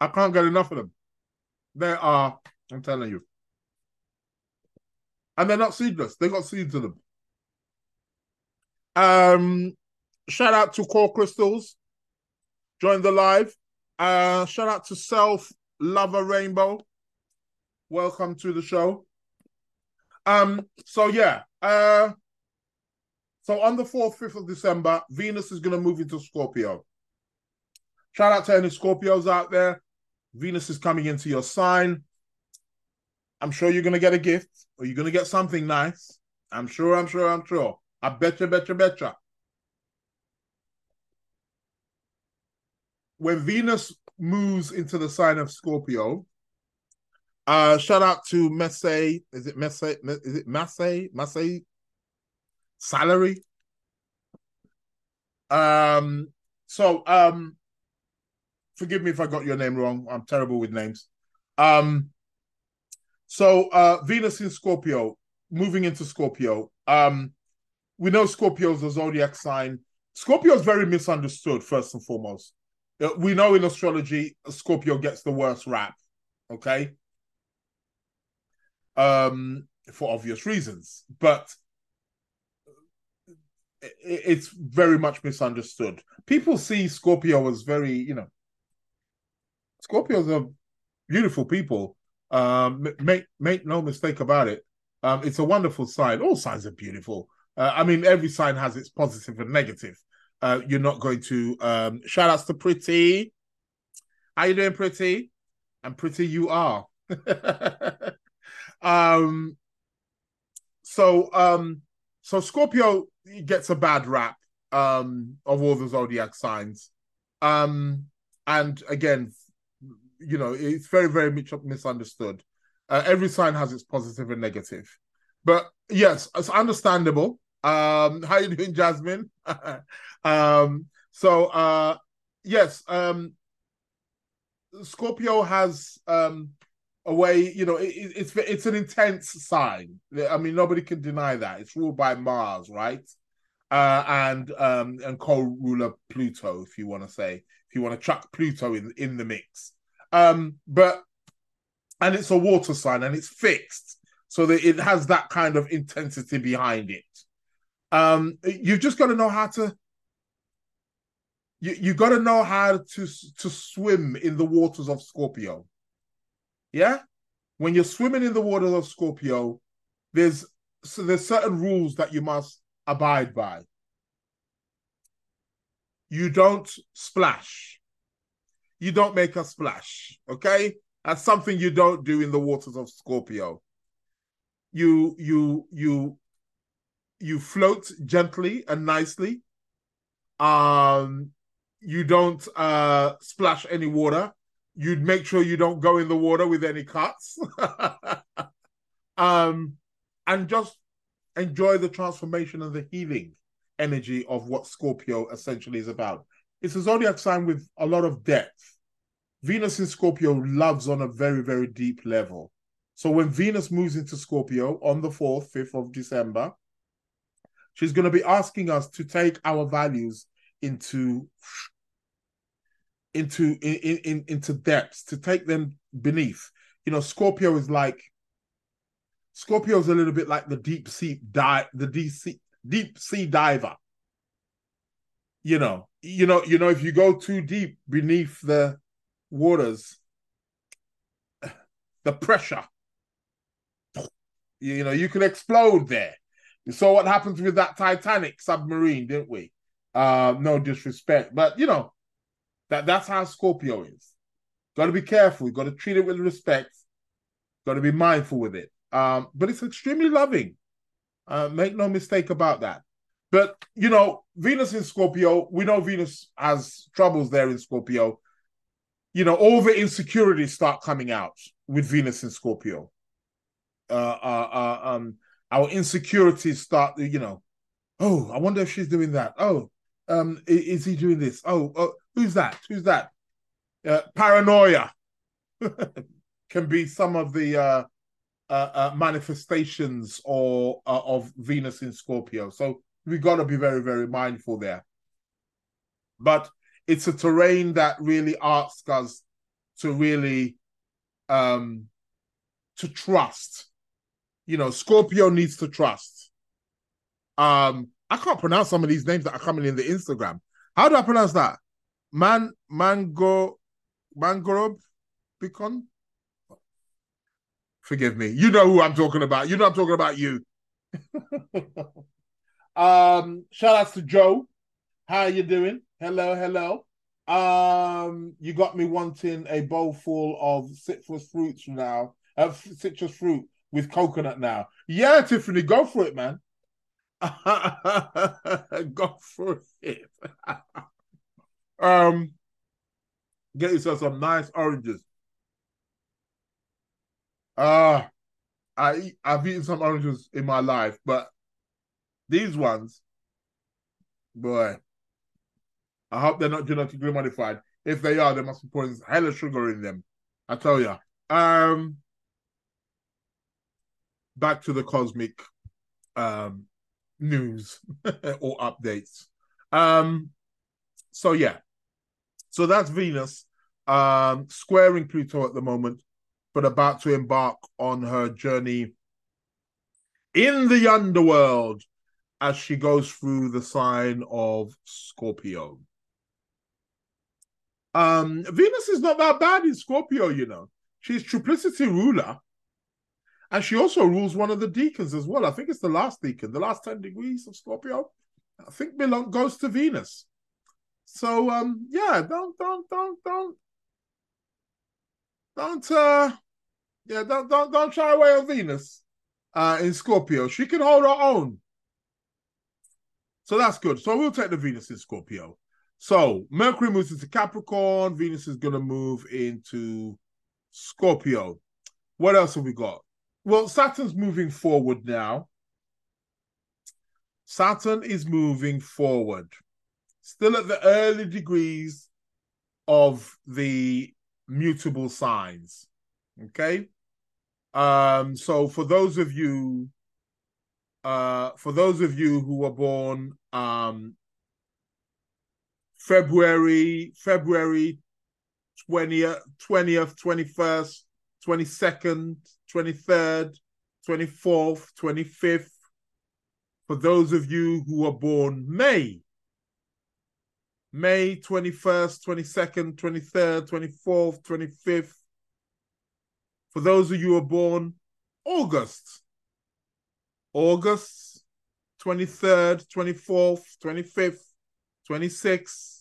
I can't get enough of them. They are, I'm telling you. And they're not seedless. They got seeds in them. Um, shout out to Core Crystals. Join the live. Uh, shout out to Self Lover Rainbow. Welcome to the show. Um, so yeah, uh, so on the 4th, 5th of December, Venus is to move into Scorpio. Shout out to any Scorpios out there. Venus is coming into your sign. I'm sure you're going to get a gift or you're going to get something nice. I'm sure, I'm sure, I'm sure. I betcha, betcha, betcha. When Venus moves into the sign of Scorpio, uh, shout out to Messe. Is it Messe? Is it Messe? Messe salary? Um, so um forgive me if I got your name wrong. I'm terrible with names. Um, so uh, Venus in Scorpio, moving into Scorpio. Um, we know Scorpio is a zodiac sign. Scorpio is very misunderstood, first and foremost. Uh, we know in astrology, Scorpio gets the worst rap. Okay. Um, for obvious reasons, but it's very much misunderstood. People see Scorpio as very, you know, Scorpios are beautiful people. Um, make make no mistake about it. Um, it's a wonderful sign. All signs are beautiful. Uh, I mean, every sign has its positive and negative. Uh, you're not going to um, shout outs to Pretty. How you doing, Pretty? And pretty you are. um, so um, so Scorpio gets a bad rap um of all the zodiac signs. Um, and again, you know, it's very, very misunderstood. Uh, every sign has its positive and negative. But yes, it's understandable. Um, how are you doing, Jasmine? um, so uh, yes, um, Scorpio has um, a way, you know, it, it's it's an intense sign. I mean, nobody can deny that. It's ruled by Mars, right? Uh, and um, and co-ruler Pluto, if you want to say, if you want to chuck Pluto in in the mix. Um, but and it's a water sign and it's fixed, so that it has that kind of intensity behind it. Um, you've just got to know how to. You you got to know how to to swim in the waters of Scorpio. Yeah, when you're swimming in the waters of Scorpio, there's so there's certain rules that you must abide by. You don't splash you don't make a splash. Okay, that's something you don't do in the waters of Scorpio. You you you you float gently and nicely. Um, you don't uh splash any water. You'd make sure you don't go in the water with any cuts. um, and just enjoy the transformation and the healing energy of what Scorpio essentially is about. It's a zodiac sign with a lot of depth. Venus in Scorpio loves on a very, very deep level. So when Venus moves into Scorpio on the 4th, 5th of December, she's going to be asking us to take our values into into in, in into depths to take them beneath you know scorpio is like scorpio is a little bit like the deep sea dive the deep sea deep sea diver you know you know you know if you go too deep beneath the waters the pressure you know you can explode there. You saw what happens with that titanic submarine didn't we? Uh no disrespect but you know that that's how scorpio is. Got to be careful You got to treat it with respect got to be mindful with it. Um but it's extremely loving. Uh make no mistake about that but you know, Venus in Scorpio, we know Venus has troubles there in Scorpio. You know, all the insecurities start coming out with Venus in Scorpio. Uh, uh, uh, um, our insecurities start, you know, oh, I wonder if she's doing that. Oh, um, is, he doing this? Oh, oh, who's that? Who's that? Uh, paranoia can be some of the uh, uh, manifestations or of Venus in Scorpio. So we got to be very, very mindful there. But it's a terrain that really asks us to really um to trust. You know, Scorpio needs to trust. Um, I can't pronounce some of these names that are coming in the Instagram. How do I pronounce that? Man, mango, Mangrove Beacon. Forgive me. You know who I'm talking about. You know I'm talking about you. um, shout outs to Joe. How you doing? Hello, hello. Um, you got me wanting a bowl full of citrus fruits now. Uh, citrus fruit with coconut now. Yeah, Tiffany, go for it, man. go for it. um, get yourself some nice oranges. Ah, uh, I I've eaten some oranges in my life, but these ones, boy, I hope they're not genetically modified. If they are, they must be putting hella sugar in them. I tell you. Um, back to the cosmic um news or updates. Um, so yeah, so that's Venus um squaring Pluto at the moment, but about to embark on her journey in the underworld as she goes through the sign of Scorpio. Um, Venus is not that bad in Scorpio, you know. She's triplicity ruler. And she also rules one of the decans as well. I think it's the last decan, the last 10 degrees of Scorpio. I think belong goes to Venus. So um yeah, don't don't don't don't don't uh yeah, don't don't don't shy away on Venus uh in Scorpio. She can hold her own. So that's good. So we'll take the Venus in Scorpio. So Mercury moves into Capricorn. Venus is going to move into Scorpio. What else have we got? Well, Saturn's moving forward now. Saturn is moving forward. Still at the early degrees of the mutable signs. Okay. Um, so for those of you uh for those of you who were born um February, February 20th, 20th, 21st, 22nd, 23rd, 24th, 25th. For those of you who were born May, May 21st, 22nd, 23rd, 24th, 25th. For those of you who were born August, August 23rd, 24th, 25th, 26th.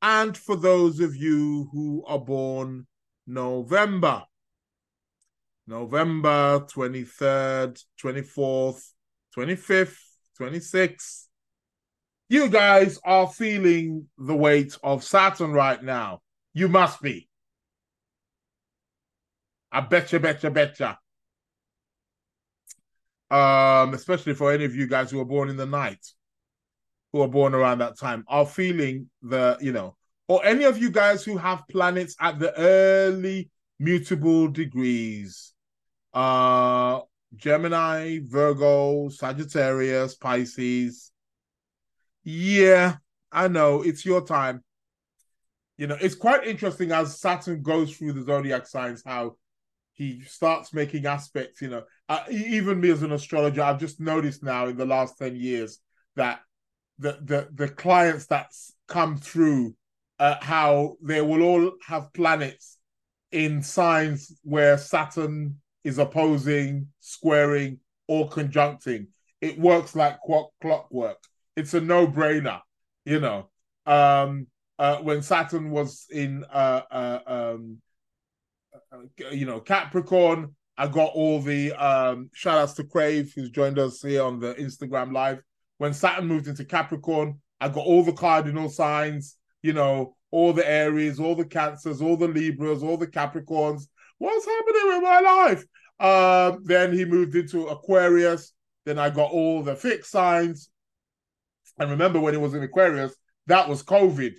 And for those of you who are born November, November 23rd, 24th, 25th, 26th. You guys are feeling the weight of Saturn right now. You must be. I betcha, betcha, betcha. Um, especially for any of you guys who are born in the night who are born around that time are feeling the, you know, or any of you guys who have planets at the early mutable degrees, uh, Gemini, Virgo, Sagittarius, Pisces. Yeah, I know it's your time. You know, it's quite interesting as Saturn goes through the zodiac signs how he starts making aspects. You know, uh, even me as an astrologer, I've just noticed now in the last 10 years that the the the clients that come through uh, how they will all have planets in signs where Saturn is opposing, squaring, or conjuncting. It works like clockwork. It's a no-brainer, you know. Um, uh, when Saturn was in, uh, uh, um, you know, Capricorn, I got all the um, shout outs to Crave, who's joined us here on the Instagram live when Saturn moved into Capricorn, I got all the cardinal signs, you know, all the Aries, all the Cancers, all the Libras, all the Capricorns. What's happening with my life? Um, then he moved into Aquarius. Then I got all the fixed signs. And remember when he was in Aquarius, that was COVID.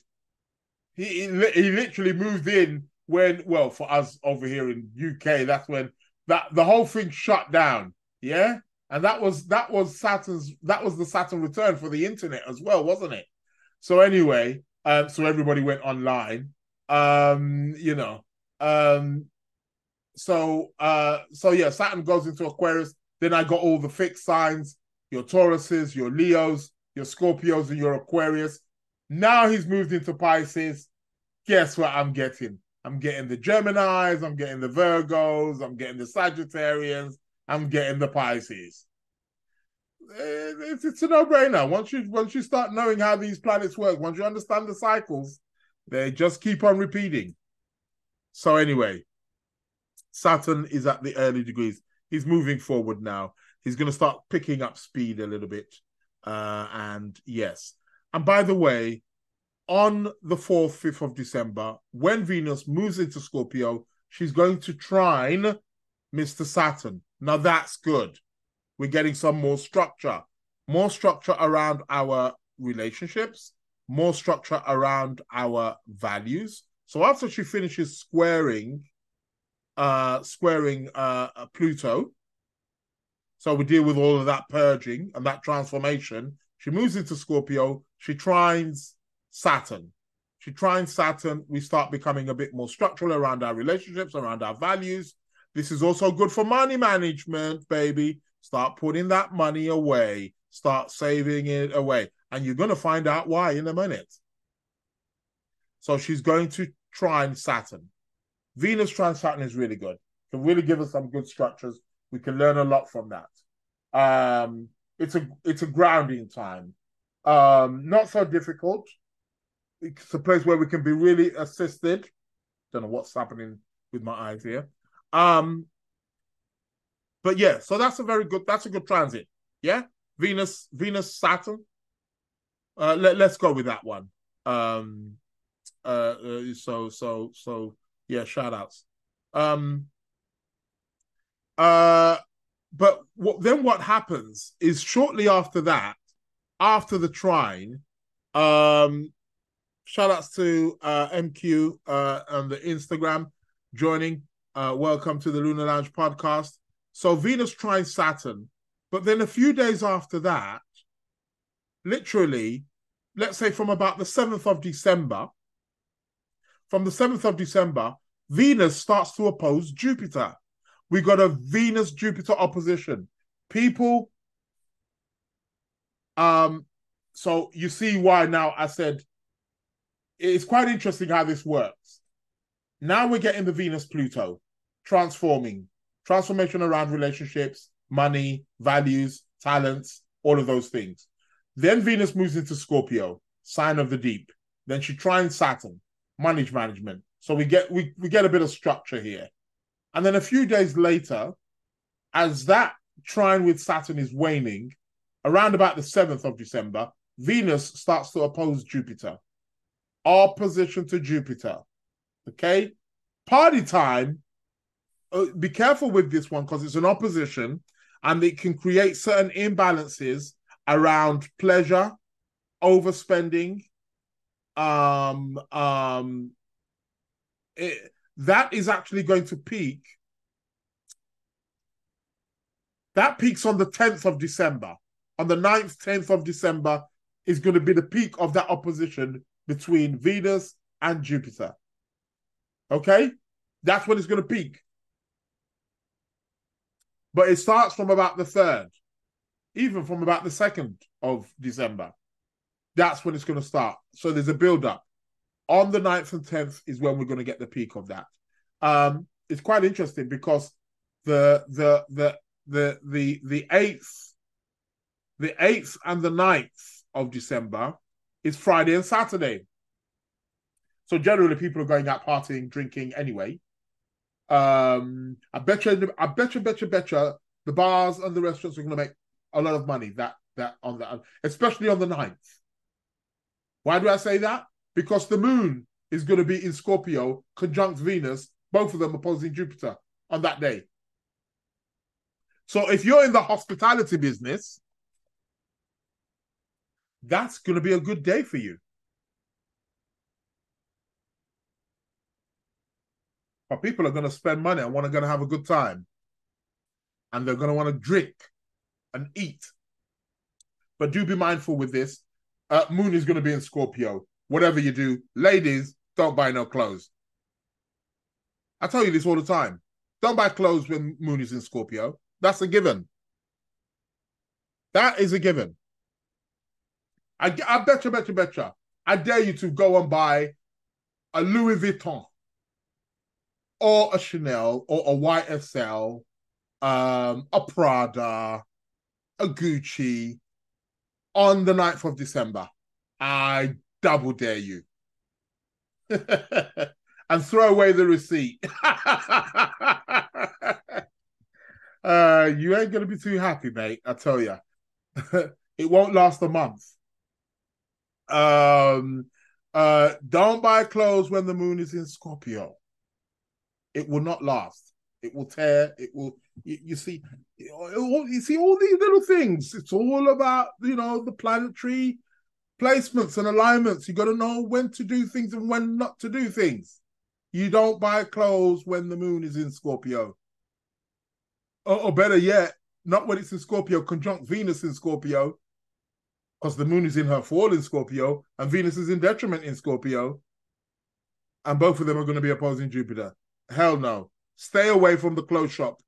He, he, he literally moved in when, well, for us over here in UK, that's when that the whole thing shut down. Yeah and that was that was Saturn's that was the Saturn return for the internet as well, wasn't it? So anyway, um, so everybody went online. Um, you know, um, so uh, so yeah, Saturn goes into Aquarius. Then I got all the fixed signs: your Tauruses, your Leos, your Scorpios, and your Aquarius. Now he's moved into Pisces. guess what I'm getting? I'm getting the Geminis, I'm getting the Virgos, I'm getting the Sagittarians, I'm getting the Pisces. Eh, It's, it's a no-brainer. Once you once you start knowing how these planets work, once you understand the cycles, they just keep on repeating. So anyway, Saturn is at the early degrees. He's moving forward now. He's going to start picking up speed a little bit. Uh, and yes. And by the way, on the 4th, 5th of December, when Venus moves into Scorpio, she's going to trine Mr. Saturn. Now that's good. We're getting some more structure, more structure around our relationships, more structure around our values. So after she finishes squaring, uh, squaring uh, Pluto, so we deal with all of that purging and that transformation. She moves into Scorpio. She trines Saturn. She trines Saturn. We start becoming a bit more structural around our relationships, around our values. This is also good for money management, baby. Start putting that money away. Start saving it away. And you're going to find out why in a minute. So she's going to trine Saturn. Venus trine Saturn is really good. Can really give us some good structures. We can learn a lot from that. Um, it's a it's a grounding time. Um, not so difficult. It's a place where we can be really assisted. Don't know what's happening with my eyes here. Um, but yeah, so that's a very good. That's a good transit. Yeah, Venus, Venus, Saturn. Uh, let, let's go with that one. Um, uh, uh, so so so yeah, shout outs. Um, uh, but what then what happens is shortly after that, after the trine, um, shout outs to uh, MQ uh, on the Instagram joining. Uh, welcome to the Lunar Lounge podcast. So Venus trine Saturn, but then a few days after that, literally, let's say from about the 7th of December, from the 7th of December, Venus starts to oppose Jupiter. We got a Venus Jupiter opposition. People, um, so you see why now I said it's quite interesting how this works. Now we're getting the Venus Pluto transforming, transformation around relationships, money, values, talents, all of those things. Then Venus moves into Scorpio, sign of the deep. Then she trines Saturn, manage management. So we get we, we get a bit of structure here. And then a few days later, as that trine with Saturn is waning, around about the 7th of December, Venus starts to oppose Jupiter. Opposition to Jupiter. Okay? Party time. Uh, be careful with this one because it's an opposition and it can create certain imbalances around pleasure, overspending, um, um, it, that is actually going to peak. That peaks on the 10th of December. On the 9th, 10th of December is going to be the peak of that opposition between Venus and Jupiter. Okay? That's when it's going to peak. But it starts from about the 3rd, even from about the 2nd of December. That's when it's going to start. So there's a build up on the 9th and 10th is when we're going to get the peak of that. Um, it's quite interesting because the the the the the the eighth, the eighth and the 9th of December is Friday and Saturday. So generally, people are going out partying, drinking anyway. Um, I bet you, I bet you, bet you, bet you, the bars and the restaurants are going to make a lot of money that that on that, especially on the 9th. Why do I say that? because the moon is going to be in Scorpio, conjunct Venus, both of them opposing Jupiter on that day. So if you're in the hospitality business, that's going to be a good day for you. But people are going to spend money and want to going to have a good time. And they're going to want to drink and eat. But do be mindful with this. Uh, moon is going to be in Scorpio whatever you do, ladies, don't buy no clothes. I tell you this all the time. Don't buy clothes when Moon is in Scorpio. That's a given. That is a given. I, I bet you, bet you, bet you. I dare you to go and buy a Louis Vuitton or a Chanel or a YSL, um, a Prada, a Gucci on the 9th of December, I double dare you. and throw away the receipt. uh, you ain't gonna be too happy, mate. I tell you, it won't last a month. Um, uh, don't buy clothes when the moon is in Scorpio. It will not last. It will tear. It will. You, you see, you see all these little things. It's all about you know the planetary placements and alignments. You got to know when to do things and when not to do things. You don't buy clothes when the moon is in Scorpio. Or, or better yet, not when it's in Scorpio, conjunct Venus in Scorpio, because the moon is in her fall in Scorpio and Venus is in detriment in Scorpio. And both of them are going to be opposing Jupiter. Hell no. Stay away from the clothes shop.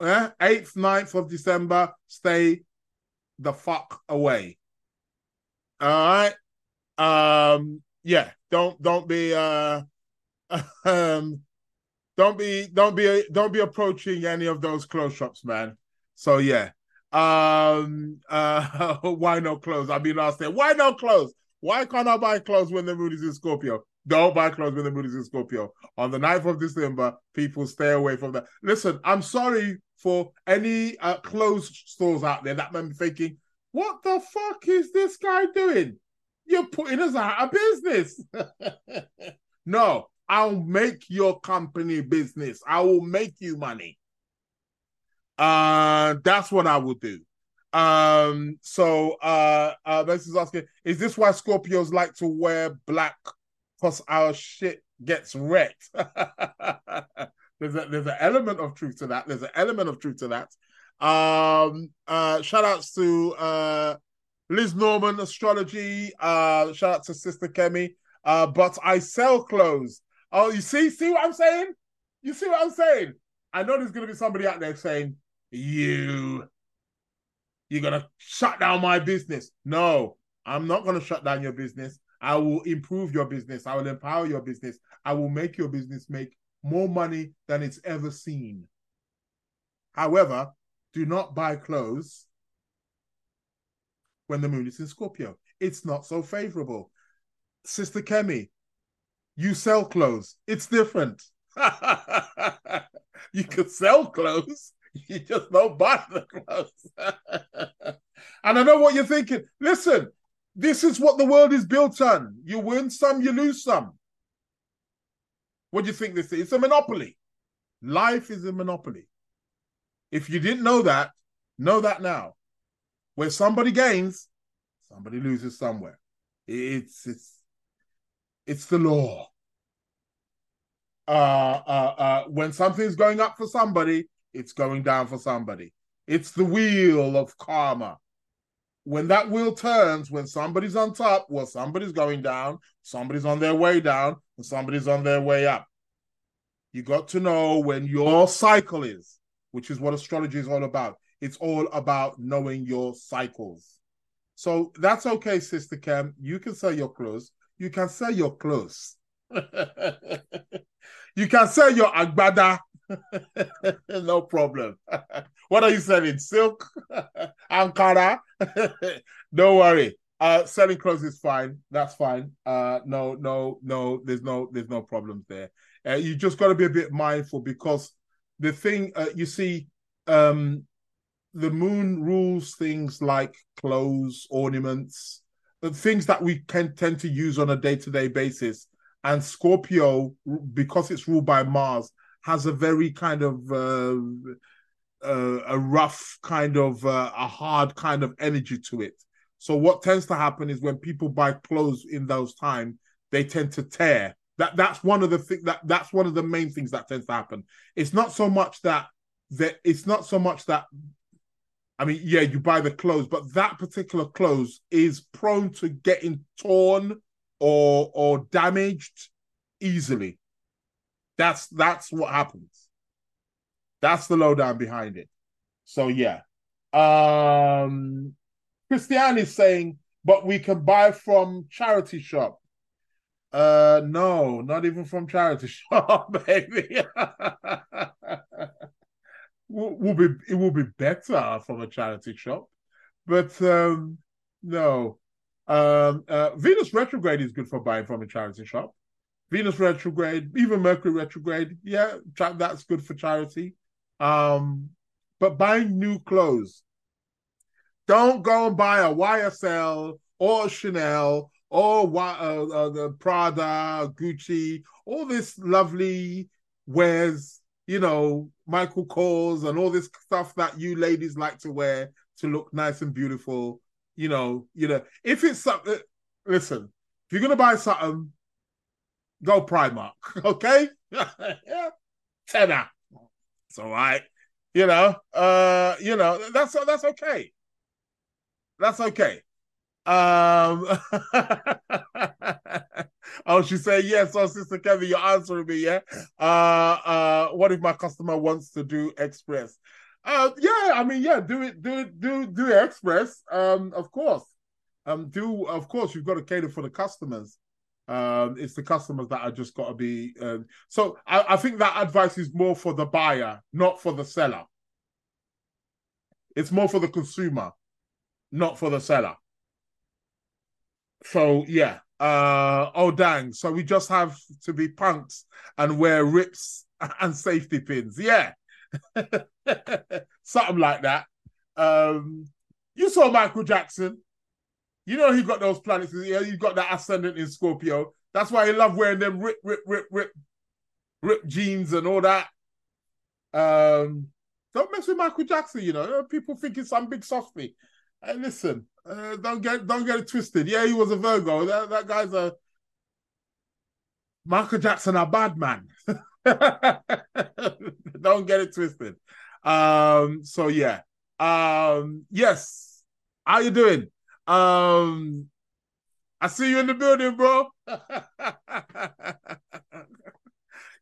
Eh? 8th, 9th of December, stay the fuck away. All right. Um, yeah, don't don't be uh um don't be don't be don't be approaching any of those clothes shops, man. So yeah. Um uh why no clothes? I've been asked there. Why no clothes? Why can't I buy clothes when the mood is in Scorpio? Don't buy clothes when the mood is in Scorpio. On the 9th of December, people stay away from that. Listen, I'm sorry for any uh, clothes stores out there that might be thinking, what the fuck is this guy doing? You're putting us out of business. no, I'll make your company business. I will make you money. Uh, that's what I will do. Um, so uh, uh, this is asking, is this why Scorpios like to wear black? Because our shit gets wrecked. there's a there's an element of truth to that. There's an element of truth to that. Um, uh, shout outs to uh, Liz Norman Astrology. Uh, shout out to Sister Kemi. Uh, but I sell clothes. Oh, you see, see what I'm saying? You see what I'm saying? I know there's gonna be somebody out there saying, You, you're gonna shut down my business. No, I'm not gonna shut down your business. I will improve your business. I will empower your business. I will make your business make more money than it's ever seen. However, do not buy clothes when the moon is in Scorpio. It's not so favorable. Sister Kemi, you sell clothes. It's different. you could sell clothes, you just don't buy the clothes. and I know what you're thinking. Listen, this is what the world is built on. You win some, you lose some. What do you think this is? It's a monopoly. Life is a monopoly. If you didn't know that, know that now. Where somebody gains, somebody loses somewhere. It's it's it's the law. Uh, uh, uh, when something's going up for somebody, it's going down for somebody. It's the wheel of karma. When that wheel turns, when somebody's on top, well, somebody's going down, somebody's on their way down, and somebody's on their way up. You got to know when your cycle is which is what astrology is all about. It's all about knowing your cycles. So that's okay, Sister Cam. You can sell your clothes. You can sell your clothes. you can sell your agbada. no problem. what are you selling? Silk? Ankara? Don't worry. Uh, selling clothes is fine. That's fine. Uh, no, no, no. There's no, there's no problems there. Uh, you just got to be a bit mindful because the thing uh, you see, um, the moon rules things like clothes, ornaments, the things that we can tend to use on a day to day basis. And Scorpio, because it's ruled by Mars, has a very kind of uh, uh, a rough kind of uh, a hard kind of energy to it. So what tends to happen is when people buy clothes in those times, they tend to tear that that's one of the thing that that's one of the main things that tends to happen. It's not so much that that it's not so much that I mean, yeah, you buy the clothes, but that particular clothes is prone to getting torn or or damaged easily. That's that's what happens. That's the lowdown behind it. So yeah. Um Christiane is saying, but we can buy from charity shop. Uh, no, not even from charity shop, baby. will, will be it will be better from a charity shop, but um, no. Um, uh, Venus retrograde is good for buying from a charity shop. Venus retrograde, even Mercury retrograde, yeah, that's good for charity. Um, but buying new clothes, don't go and buy a YSL or Chanel or uh, uh, the Prada, Gucci, all this lovely wears, you know, Michael Kors and all this stuff that you ladies like to wear to look nice and beautiful. You know, you know, if it's something, listen, if you're gonna buy something, go Primark, okay? yeah, tenner. It's all right. You know, uh, you know, that's that's okay. That's okay. Um Oh, she said yes. Oh, Sister Kemi, you're answering me, yeah. Uh uh what if my customer wants to do express? Uh yeah, I mean, yeah, do it, do it, do do express. Um, of course. Um, do of course you've got to cater for the customers. Um, it's the customers that are just got to be. Um, so I, I think that advice is more for the buyer, not for the seller. It's more for the consumer, not for the seller. So yeah. Uh, oh dang! So we just have to be punks and wear rips and safety pins. Yeah, something like that. Um, you saw Michael Jackson. You know he got those planets. Yeah, he got that ascendant in Scorpio. That's why he loved wearing them rip, rip, rip, rip, rip jeans and all that. Um, don't mess with Michael Jackson. You know, people think he's some big softy. Hey, listen, uh, don't get don't get it twisted. Yeah, he was a Virgo. That that guy's a Michael Jackson, a bad man. don't get it twisted. Um, so yeah. Um, yes. How you doing? Um, I see you in the building, bro.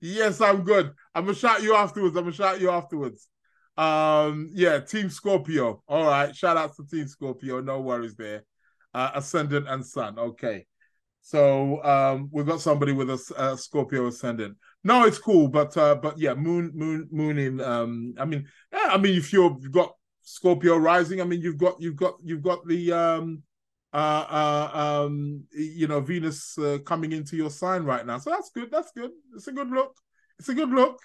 yes, I'm good. I'm gonna shout you afterwards. I'm gonna shout you afterwards. Um, yeah, Team Scorpio. All right, shout out to Team Scorpio. No worries there. Uh, Ascendant and Sun. Okay. So um, we've got somebody with a, a Scorpio ascendant. No, it's cool, but uh, but yeah, Moon Moon Moon in. Um, I mean, yeah, I mean, if you've got Scorpio rising, I mean, you've got you've got you've got the um, uh, uh, um, you know, Venus uh, coming into your sign right now. So that's good. That's good. It's a good look. It's a good look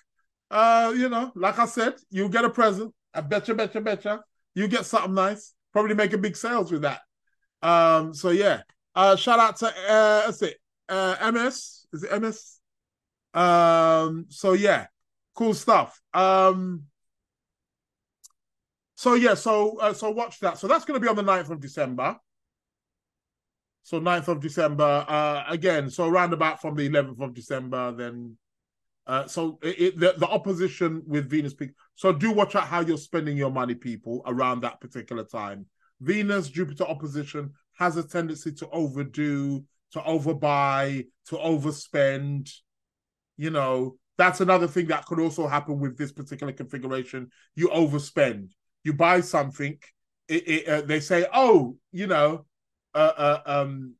uh, you know, like I said, you get a present. I betcha, betcha, betcha. You get something nice. Probably make a big sales with that. Um, so yeah. Uh, shout out to uh, let's see, uh, MS. Is it MS? Um, so yeah, cool stuff. Um, so yeah, so uh, so watch that. So that's going to be on the 9th of December. So 9th of December. Uh, again, so around about from the 11th of December, then uh, so it, the, the opposition with Venus peak. So do watch out how you're spending your money, people, around that particular time. Venus Jupiter opposition has a tendency to overdo, to overbuy, to overspend. You know, that's another thing that could also happen with this particular configuration. You overspend. You buy something. It, it, uh, they say, "Oh, you know, uh, uh, um,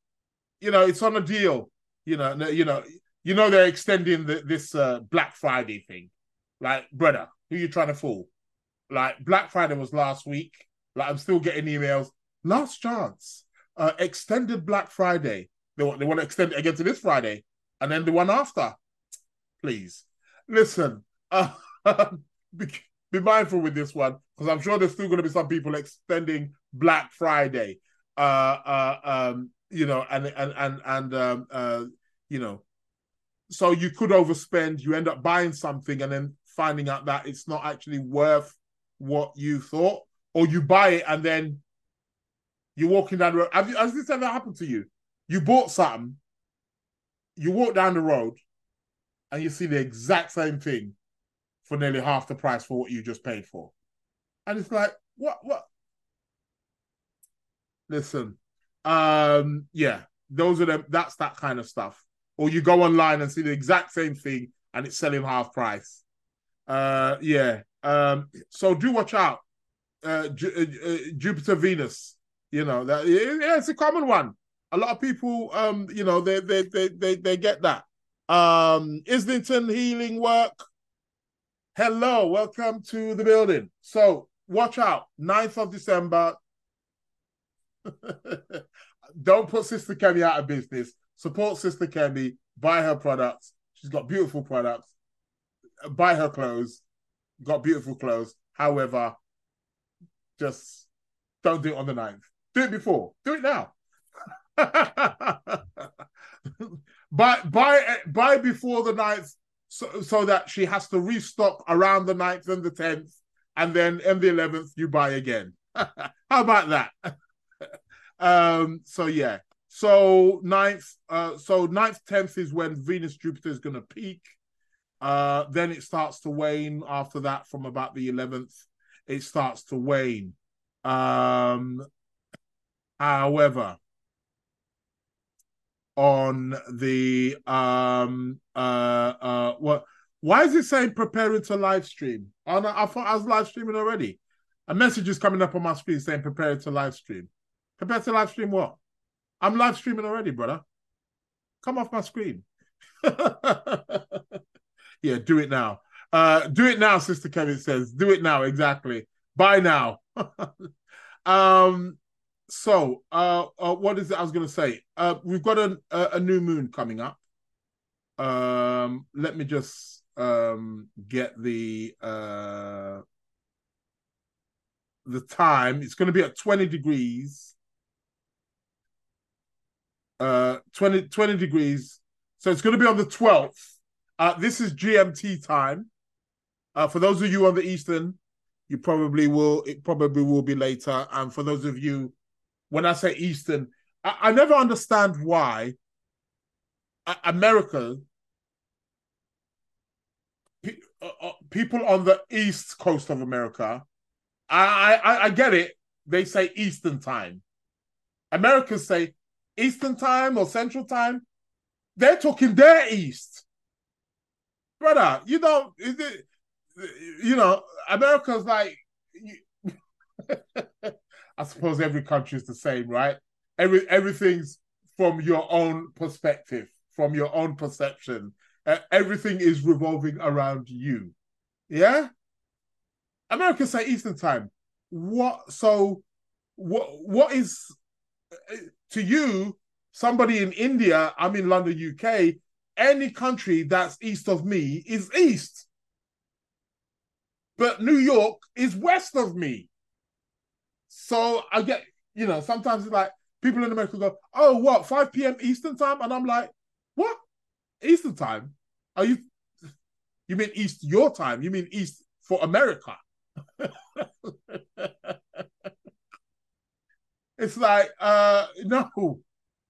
you know, it's on a deal." You know, you know, you know they're extending the, this uh, Black Friday thing. Like, brother, who you trying to fool? Like, Black Friday was last week. Like, I'm still getting emails. Last chance, uh, extended Black Friday. They want they want to extend it again to this Friday, and then the one after. Please, listen. Uh, be, be mindful with this one because I'm sure there's still going to be some people extending Black Friday. Uh, uh, um, you know, and and and and um, uh, you know, so you could overspend, you end up buying something and then finding out that it's not actually worth what you thought, or you buy it and then you're walking down the road. Have you, has this ever happened to you? You bought something, you walk down the road, and you see the exact same thing for nearly half the price for what you just paid for. And it's like, what, what? Listen, um, yeah, those are them, that's that kind of stuff or you go online and see the exact same thing and it's selling half price. Uh, yeah. Um, so do watch out. Uh, uh, uh Jupiter Venus, you know that yeah, it's a common one. A lot of people, um, you know, they they they they, they get that. Um, Islington Healing Work. Hello, welcome to the building. So watch out, 9th of December. Don't put Sister Kemi out of business. Support Sister Kemi. Buy her products. She's got beautiful products. Buy her clothes. Got beautiful clothes. However, just don't do it on the 9th. Do it before. Do it now. buy buy buy before the 9th so, so that she has to restock around the 9th and the 10th and then in the 11th you buy again. How about that? Um so yeah. So 9th uh so 9th 10th is when venus jupiter is going to peak. Uh then it starts to wane after that from about the 11th it starts to wane. Um however on the um uh uh what why is it saying preparing to live stream? Oh, I thought I was live streaming already. A message is coming up on my screen saying prepare to live stream. Prepare to live stream what? I'm live streaming already, brother. Come off my screen. yeah, do it now. Uh, do it now, Sister Kemi says. Do it now, exactly. Bye now. um, so uh, uh, what is it I was going to say? Uh, we've got a, a, a new moon coming up. Um, let me just um get the uh the time. It's going to be at 20 degrees. Uh 20, 20 degrees. So it's going to be on the 12th. Uh, this is GMT time. Uh, for those of you on the Eastern, you probably will. It probably will be later. And for those of you when I say Eastern, I, I never understand why America, uh, uh, people on the east coast of America, I, I I get it. They say Eastern time. Americans say Eastern time or Central time. They're talking their East, brother. You know, it, you know, America's like. I suppose every country is the same, right? Every everything's from your own perspective, from your own perception. Uh, everything is revolving around you. Yeah. America say Eastern time. What? So, what? What is to you? Somebody in India, I'm in London, UK. Any country that's east of me is east, but New York is west of me. So I get, you know, sometimes it's like people in America go, "Oh, what 5 p.m. Eastern time?" And I'm like, "What Eastern time? Are you? You mean East your time? You mean East for America?" it's like, uh, no.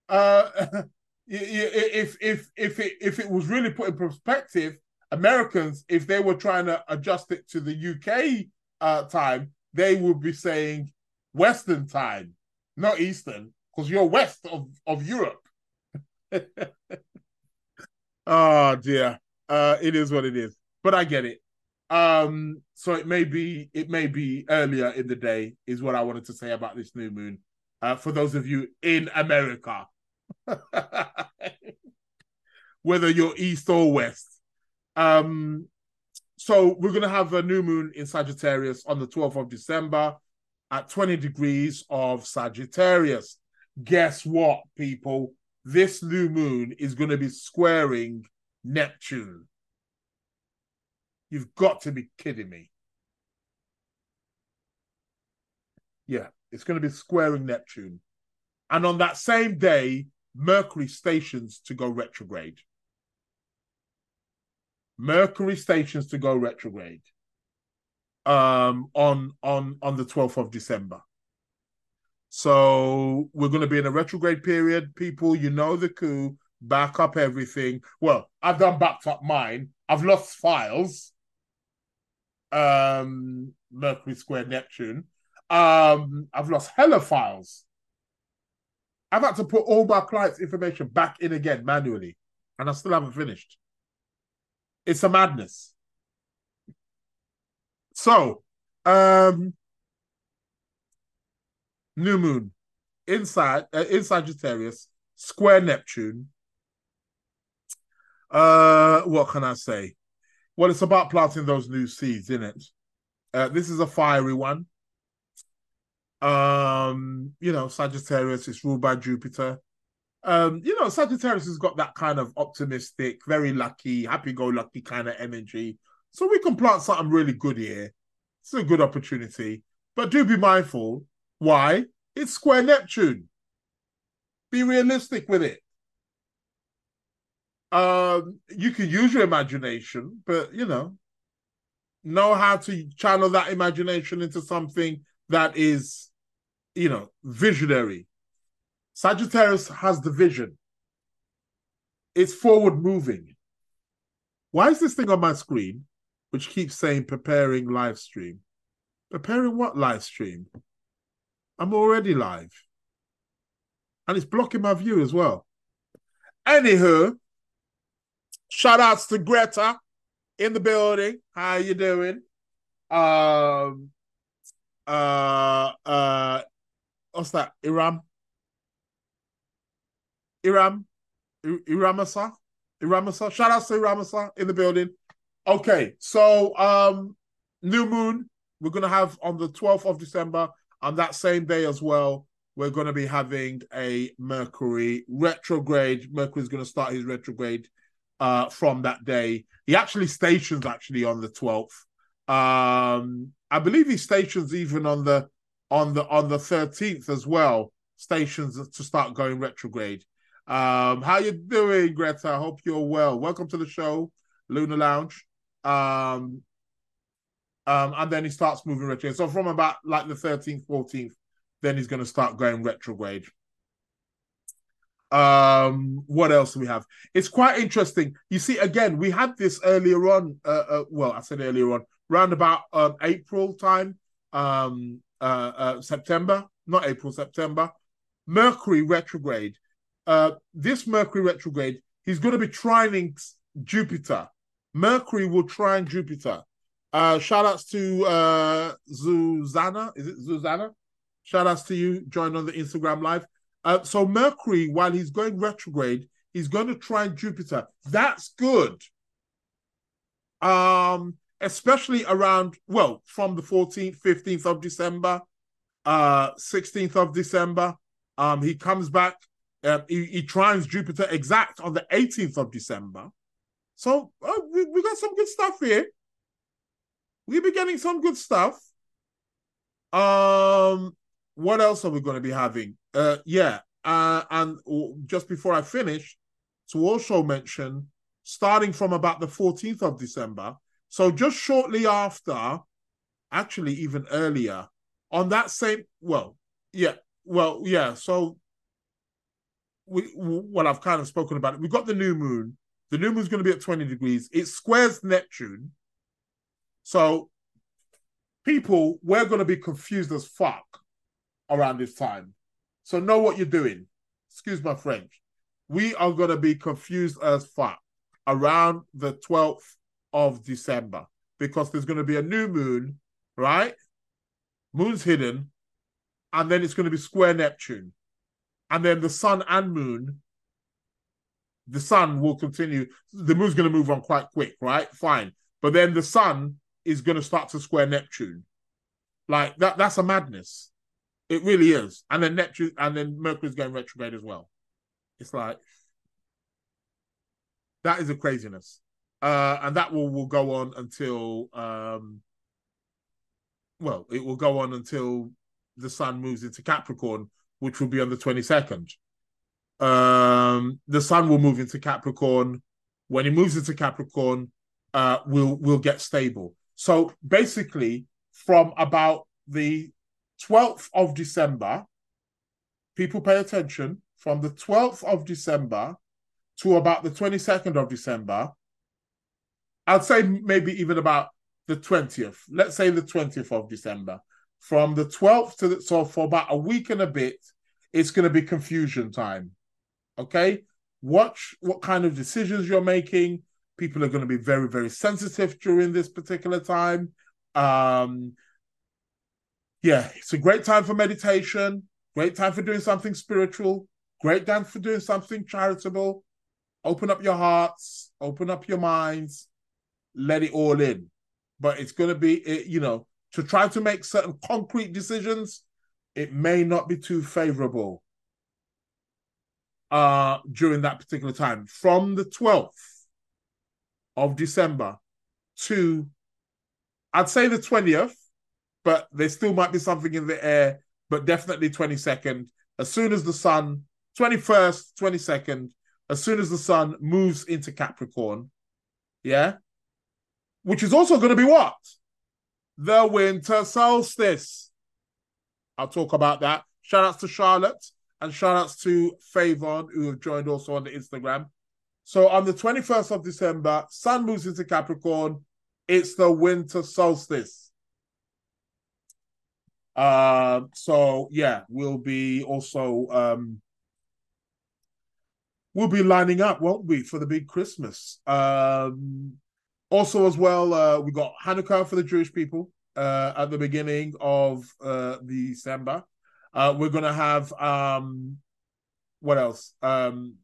Uh, if if if it if it was really put in perspective, Americans, if they were trying to adjust it to the UK uh, time, they would be saying Western time, not Eastern, because you're west of, of Europe. oh dear. Uh it is what it is. But I get it. Um, so it may be it may be earlier in the day, is what I wanted to say about this new moon. Uh, for those of you in America. Whether you're east or west. Um, so we're gonna have a new moon in Sagittarius on the 12th of December at 20 degrees of Sagittarius. Guess what, people? This new moon is going to be squaring Neptune. You've got to be kidding me. Yeah, it's going to be squaring Neptune. And on that same day, Mercury stations to go retrograde. Mercury stations to go retrograde um, on on on the 12th of December. So we're going to be in a retrograde period. People, you know the coup, back up everything. Well, I've done backed up mine. I've lost files. Um, Mercury Square Neptune. Um, I've lost hella files. I've had to put all my clients' information back in again manually, and I still haven't finished. It's a madness. So, um, new moon. inside uh, in Sagittarius, square Neptune. Uh, what can I say? Well, it's about planting those new seeds, isn't it? Uh, this is a fiery one. Um, you know, Sagittarius is ruled by Jupiter. Um, you know, Sagittarius has got that kind of optimistic, very lucky, happy-go-lucky kind of energy. So we can plant something really good here. It's a good opportunity. But do be mindful. Why? It's square Neptune. Be realistic with it. Um, you can use your imagination, but you know, know how to channel that imagination into something that is, you know, visionary. Sagittarius has the vision. It's forward moving. Why is this thing on my screen, which keeps saying preparing live stream? Preparing what live stream? I'm already live. And it's blocking my view as well. Anywho, shout outs to Greta in the building. How are you doing? Um uh uh what's that? Iram? Iram? Iramasa? Iramasa? Shout out to Iramasa in the building. Okay, so um new moon we're going to have on the 12th of December, on that same day as well, we're going to be having a Mercury retrograde. Mercury's going to start his retrograde uh, from that day. He actually stations actually on the 12th. Um, I believe he stations even on the on the on the 13th as well. Stations to start going retrograde. Um, how you doing, Greta? I hope you're well. Welcome to the show, Lunar Lounge. Um, um, and then he starts moving retrograde. So from about like the 13th, 14th, then he's going to start going retrograde. Um, what else do we have? It's quite interesting. You see, again, we had this earlier on. Uh, uh, well, I said earlier on, around about um, April time, um, uh, uh, September, not April, September. Mercury retrograde. Uh, this Mercury retrograde, he's going to be trining Jupiter. Mercury will trine Jupiter. Uh, shout outs to uh, Zuzana. Is it Zuzana? Shout outs to you. Join on the Instagram live. Uh, so Mercury, while he's going retrograde, he's going to trine Jupiter. That's good. Um, especially around well, from the 14th, 15th of December, uh, 16th of December. Um, he comes back. Uh, he, he trines Jupiter exact on the 18th of December. So uh, we, we got some good stuff here we've been getting some good stuff. Um, what else are we going to be having? Uh, yeah, uh, and just before I finish, to also mention, starting from about the 14th of December, so just shortly after, actually even earlier, on that same, well, yeah, well, yeah, so we, well, I've kind of spoken about it. We've got the new moon. The new moon's going to be at 20 degrees. It squares Neptune. So people, we're going to be confused as fuck around this time. So know what you're doing. Excuse my French. We are going to be confused as fuck around the 12th of December because there's going to be a new moon, right? Moon's hidden, and then it's going to be square Neptune. And then the sun and moon, the sun will continue. The moon's going to move on quite quick, right? Fine. But then the sun is going to start to square Neptune. Like that, that's a madness. It really is. And then Neptune, and then Mercury's going retrograde as well. It's like that is a craziness, uh, and that will will go on until um, well, it will go on until the sun moves into Capricorn, which will be on the twenty second. Um, the sun will move into Capricorn. When he moves into Capricorn, uh, will will get stable. So basically, from about the 12th of December, people pay attention, from the 12th of December to about the 22nd of December, I'd say maybe even about the 20th, let's say the 20th of December. From the 12th to the, so for about a week and a bit, it's going to be confusion time. Okay? Watch what kind of decisions you're making People are going to be very, very sensitive during this particular time. Um, yeah, it's a great time for meditation. Great time for doing something spiritual. Great time for doing something charitable. Open up your hearts, open up your minds, let it all in. But it's going to be, you know, to try to make certain concrete decisions, it may not be too favorable uh, during that particular time. From the 12th of December to, I'd say the 20th, but there still might be something in the air, but definitely 22nd. As soon as the sun, 21st, 22nd, as soon as the sun moves into Capricorn, yeah, which is also going to be what? The winter solstice. I'll talk about that. Shout outs to Charlotte and shout outs to Favon, who have joined also on the Instagram. So on the 21st of December, sun moves into Capricorn. It's the winter solstice. Uh, so yeah, we'll be also um, we'll be lining up, won't we, for the big Christmas? Um, also, as well, uh, we got Hanukkah for the Jewish people uh, at the beginning of uh, December. Uh, we're gonna have um, what else? Um,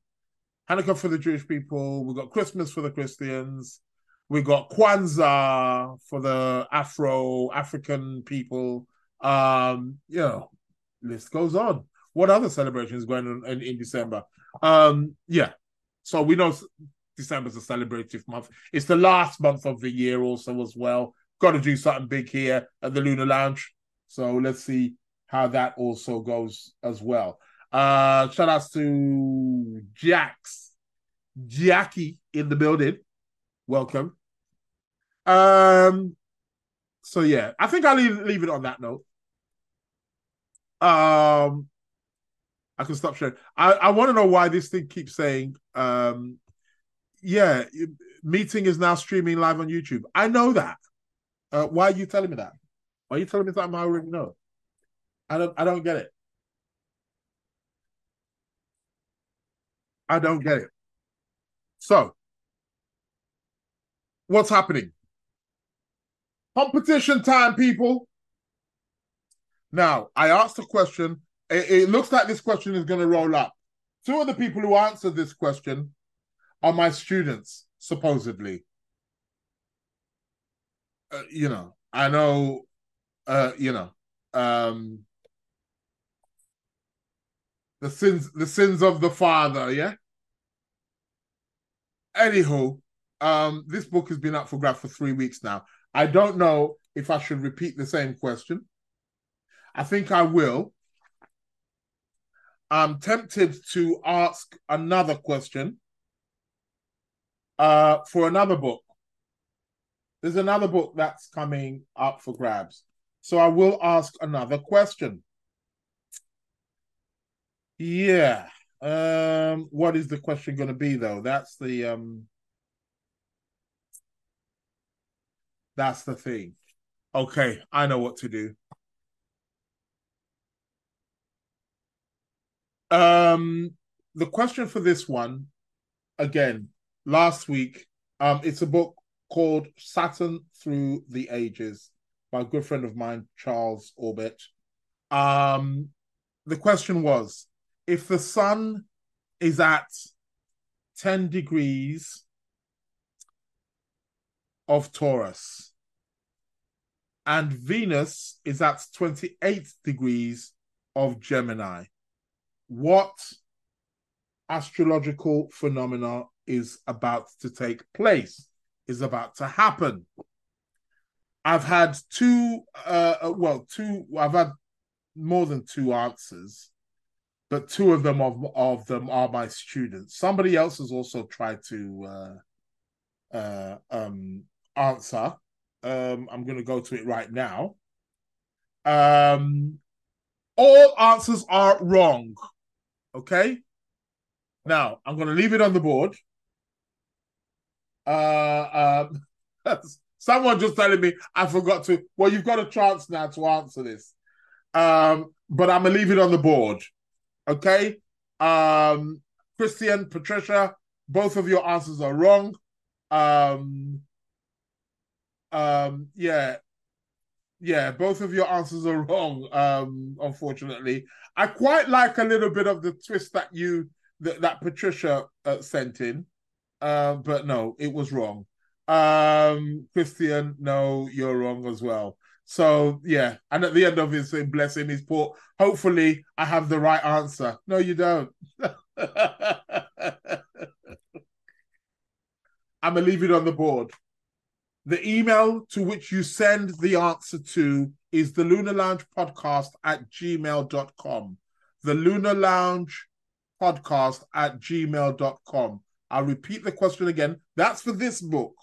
Hanukkah for the Jewish people. We've got Christmas for the Christians. We've got Kwanzaa for the Afro African people. Um, you know, list goes on. What other celebrations going on in, in December? Um, yeah. So we know December's a celebrative month. It's the last month of the year also as well. Got to do something big here at the Lunar Lounge. So let's see how that also goes as well. Uh shout outs to Jax, Jackie in the building. Welcome. Um so yeah, I think I'll leave, leave it on that note. Um I can stop sharing. I, I want to know why this thing keeps saying, um, yeah, meeting is now streaming live on YouTube. I know that. Uh, why are you telling me that? Why are you telling me something I already know? I don't. I don't get it. I don't get it. So, what's happening? Competition time, people. Now, I asked a question it, it looks like this question is going to roll up. Two of the people who answered this question are my students, supposedly. Uh, you know, I know, uh, you know, um, the sins, the sins of the father. Yeah. Anywho, um, this book has been up for grab for three weeks now. I don't know if I should repeat the same question. I think I will. I'm tempted to ask another question uh, for another book. There's another book that's coming up for grabs. So I will ask another question. Yeah. Um, what is the question going to be though? That's the um That's the thing. Okay, I know what to do. Um, the question for this one, again, last week, um, it's a book called Saturn Through the Ages by a good friend of mine, Charles Obert. Um, the question was if the sun is at 10 degrees of Taurus and Venus is at 28 degrees of Gemini, what astrological phenomena is about to take place, is about to happen. I've had two, uh, uh, well, two, I've had more than two answers, but two of them of, of them are my students. Somebody else has also tried to uh, uh, um, answer. Um, I'm going to go to it right now. Um, all answers are wrong. Okay. Now I'm going to leave it on the board. Uh, um, someone just telling me I forgot to. Well, you've got a chance now to answer this. Um, but I'm gonna leave it on the board. Okay. Um, Christian, Patricia, both of your answers are wrong. Um, um, yeah. yeah, both of your answers are wrong. Um, unfortunately, I quite like a little bit of the twist that you that, that Patricia uh, sent in, uh, but no, it was wrong. Um, Christian, no, you're wrong as well. So yeah, and at the end of his blessing, he's put, "Hopefully, I have the right answer." No, you don't. I'm gonna leave it on the board. The email to which you send the answer to is the Lunar Lounge podcast at gmail.com. The Lunar Lounge podcast at gmail.com. I'll repeat the question again. That's for this book.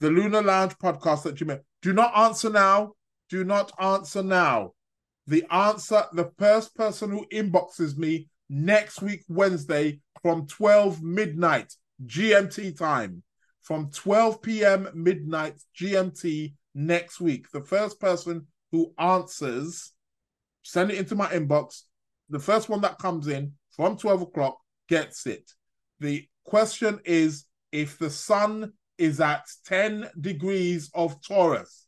The Lunar Lounge podcast at gmail. Do not answer now. Do not answer now. The answer, the first person who inboxes me next week, Wednesday, from 12 midnight GMT time, from 12 p.m. midnight GMT next week. The first person who answers, send it into my inbox. The first one that comes in from 12 o'clock gets it. The question is if the sun is at 10 degrees of Taurus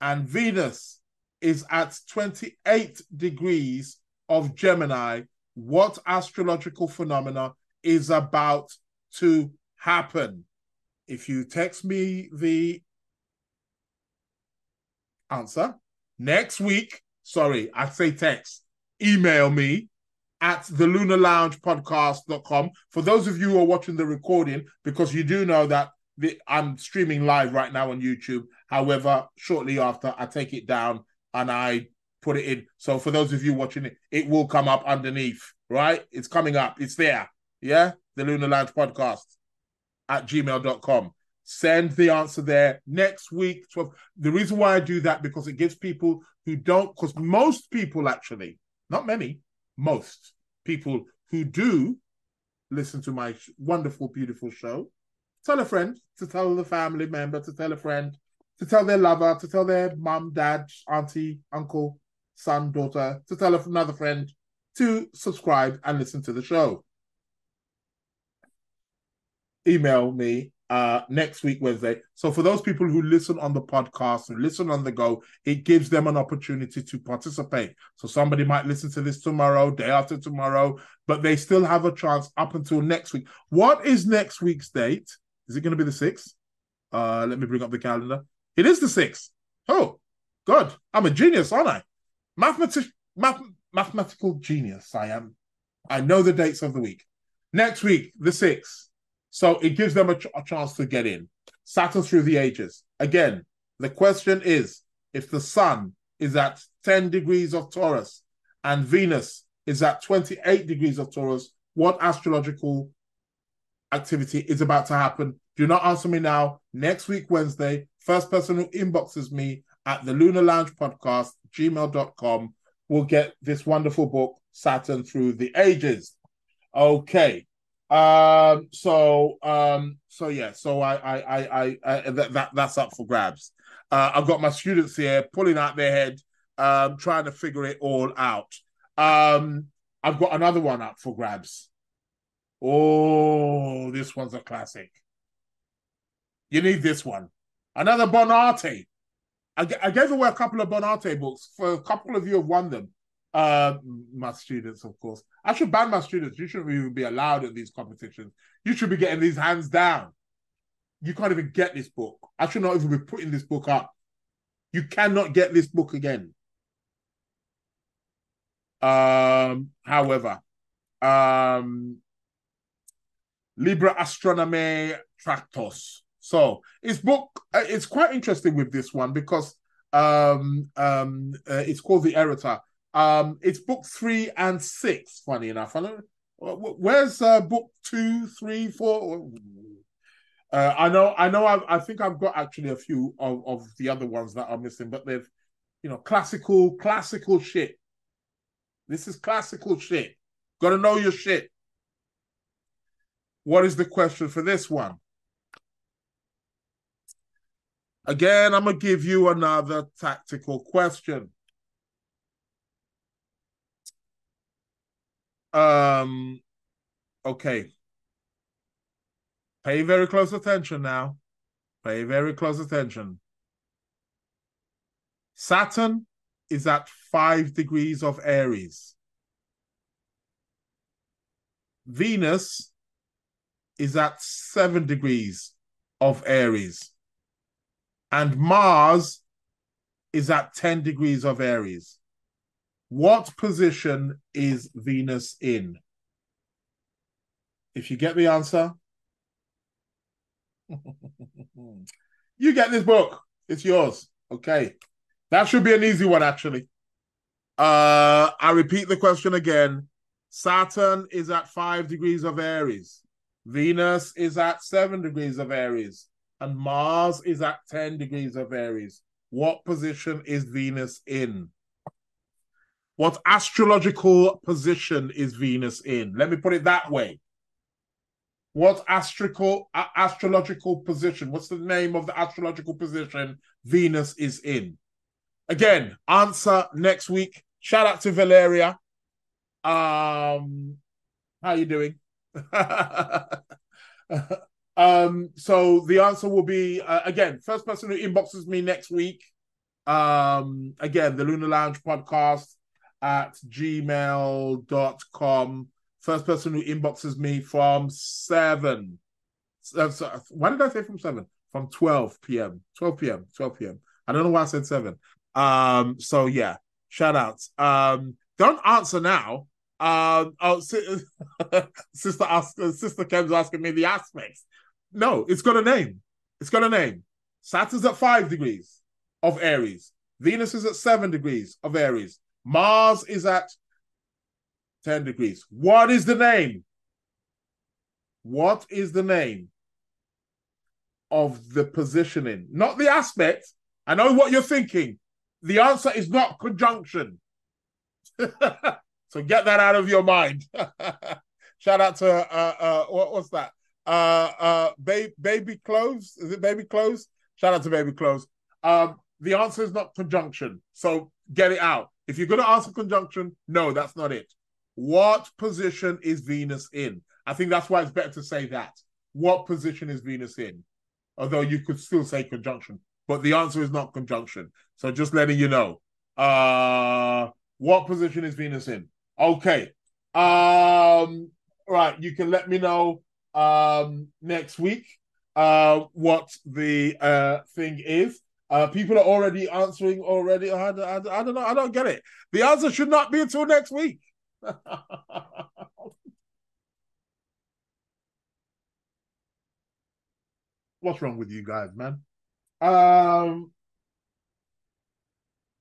and Venus is at 28 degrees of Gemini, what astrological phenomena is about to happen? If you text me the answer next week, sorry, I say text, email me at the lunar lounge podcast.com. For those of you who are watching the recording, because you do know that the, I'm streaming live right now on YouTube. However, shortly after, I take it down and I put it in. So for those of you watching it, it will come up underneath, right? It's coming up. It's there. Yeah. The Lunar Lounge podcast at gmail.com. Send the answer there next week. 12. The reason why I do that because it gives people who don't, because most people actually, not many, most people who do listen to my wonderful, beautiful show, tell a friend, to tell the family member, to tell a friend, to tell their lover, to tell their mum, dad, auntie, uncle, son, daughter, to tell another friend to subscribe and listen to the show. Email me uh, next week, Wednesday. So for those people who listen on the podcast, who listen on the go, it gives them an opportunity to participate. So somebody might listen to this tomorrow, day after tomorrow, but they still have a chance up until next week. What is next week's date? Is it going to be the sixth? Uh, let me bring up the calendar. It is the sixth. Oh, God, I'm a genius, aren't I? Math, mathematical genius, I am. I know the dates of the week. Next week, the sixth. So it gives them a, ch- a chance to get in. Saturn through the ages. Again, the question is if the sun is at 10 degrees of Taurus and Venus is at 28 degrees of Taurus, what astrological activity is about to happen? Do not answer me now. Next week, Wednesday, first person who inboxes me at the Lunar Lounge Podcast, gmail.com, will get this wonderful book, Saturn Through the Ages. Okay. Um, so um, so yeah, so I I I, I, I that, that that's up for grabs. Uh, I've got my students here pulling out their head, um, trying to figure it all out. Um, I've got another one up for grabs. Oh, this one's a classic. You need this one. Another Bonatti. I, I gave away a couple of Bonatti books. For a couple of you have won them. Uh, my students, of course. I should ban my students. You shouldn't even be allowed at these competitions. You should be getting these hands down. You can't even get this book. I should not even be putting this book up. You cannot get this book again. Um, however, um, Libra Astronomy Tractos. So it's book. Uh, it's quite interesting with this one because um, um, uh, it's called the Eretor um, it's book three and six. Funny enough, I don't. Where's uh, book two, three, four? Uh, I know, I know. I've, I think I've got actually a few of, of the other ones that are missing, but they've, you know, classical, classical shit. This is classical shit. Got to know your shit. What is the question for this one? Again, I'm gonna give you another tactical question. Um, okay. Pay very close attention now. Pay very close attention. Saturn is at five degrees of Aries. Venus is at seven degrees of Aries. And Mars is at 10 degrees of Aries. What position is Venus in? If you get the answer, you get this book. It's yours. Okay. That should be an easy one, actually. Uh, I repeat the question again. Saturn is at five degrees of Aries. Venus is at seven degrees of Aries. And Mars is at 10 degrees of Aries. What position is Venus in? What astrological position is Venus in? Let me put it that way. What astrological uh, astrological position? What's the name of the astrological position Venus is in? Again, answer next week. Shout out to Valeria. Um, how you doing? um, so the answer will be uh, again, first person who inboxes me next week. Um, again, the Lunar Lounge podcast at gmail.com. First person who inboxes me from seven. Uh, so, why did I say from seven? From 12 p.m. 12 p.m. 12 p.m. I don't know why I said seven. Um, so yeah, shout outs. Um, don't answer now. Um, oh, sister ask, sister Kim's asking me the aspects. No, it's got a name. It's got a name. Saturn's at five degrees of Aries. Venus is at seven degrees of Aries. Mars is at 10 degrees. What is the name? What is the name of the positioning? Not the aspect. I know what you're thinking. The answer is not conjunction. so get that out of your mind. Shout out to uh uh what, what's that? Uh uh baby baby clothes. Is it baby clothes? Shout out to baby clothes. Um the answer is not conjunction. So get it out. If you're gonna ask a conjunction, no, that's not it. What position is Venus in? I think that's why it's better to say that. What position is Venus in? Although you could still say conjunction, but the answer is not conjunction. So just letting you know. Uh what position is Venus in? Okay. Um right, you can let me know um next week uh what the uh thing is. Uh, people are already answering already. I, I, I don't know. I don't get it. The answer should not be until next week. What's wrong with you guys, man? Um,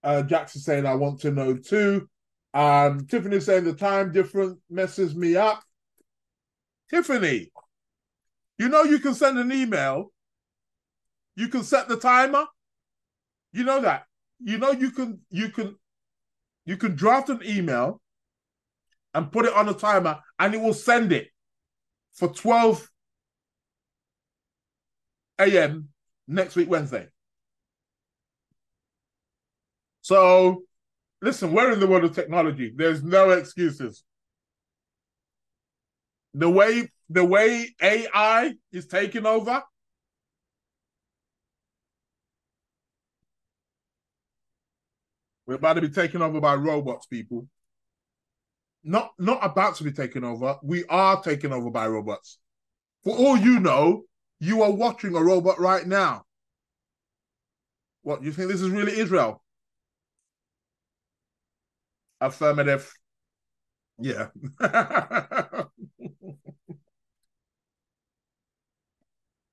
uh, Jackson saying I want to know too. Um, Tiffany saying the time difference messes me up. Tiffany, you know you can send an email. You can set the timer. You know that. You know you can you can you can draft an email and put it on a timer and it will send it for 12 a.m. next week, Wednesday. So, listen, we're in the world of technology. There's no excuses. The way the way AI is taking over, we're about to be taken over by robots, people not not about to be taken over. We are taken over by robots. For all you know, you are watching a robot right now. What you think this is really Israel? Affirmative. Yeah.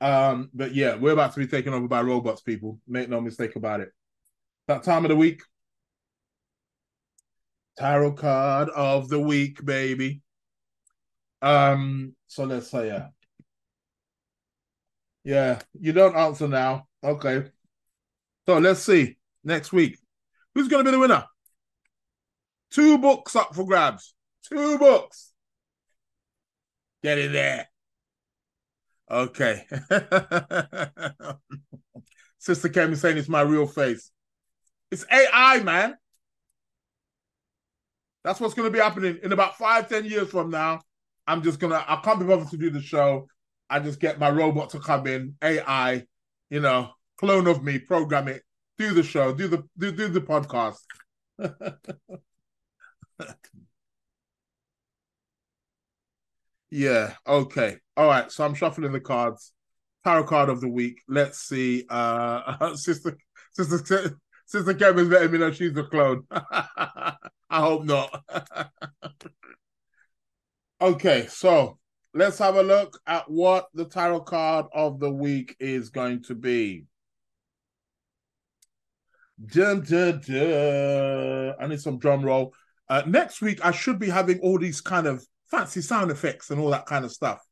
um, but yeah, we're about to be taken over by robots, people. Make no mistake about it. That time of the week, tarot card of the week, baby. Um, so let's say yeah. Yeah, you don't answer now. Okay. So let's see next week. Who's gonna be the winner? Two books up for grabs. Two books. Get in there. Okay. Sister Kemi saying it's my real face. It's AI, man. That's what's going to be happening in about five, ten years from now. I'm just gonna. I can't be bothered to do the show. I just get my robot to come in, AI, you know, clone of me, program it, do the show, do the do do the podcast. yeah. Okay. All right. So I'm shuffling the cards. Tarot card of the week. Let's see. Uh, sister, sister, sister Kemi's letting me know she's a clone. I hope not. okay. So let's have a look at what the tarot card of the week is going to be. Dun, dun, dun. I need some drum roll. Uh, next week, I should be having all these kind of fancy sound effects and all that kind of stuff.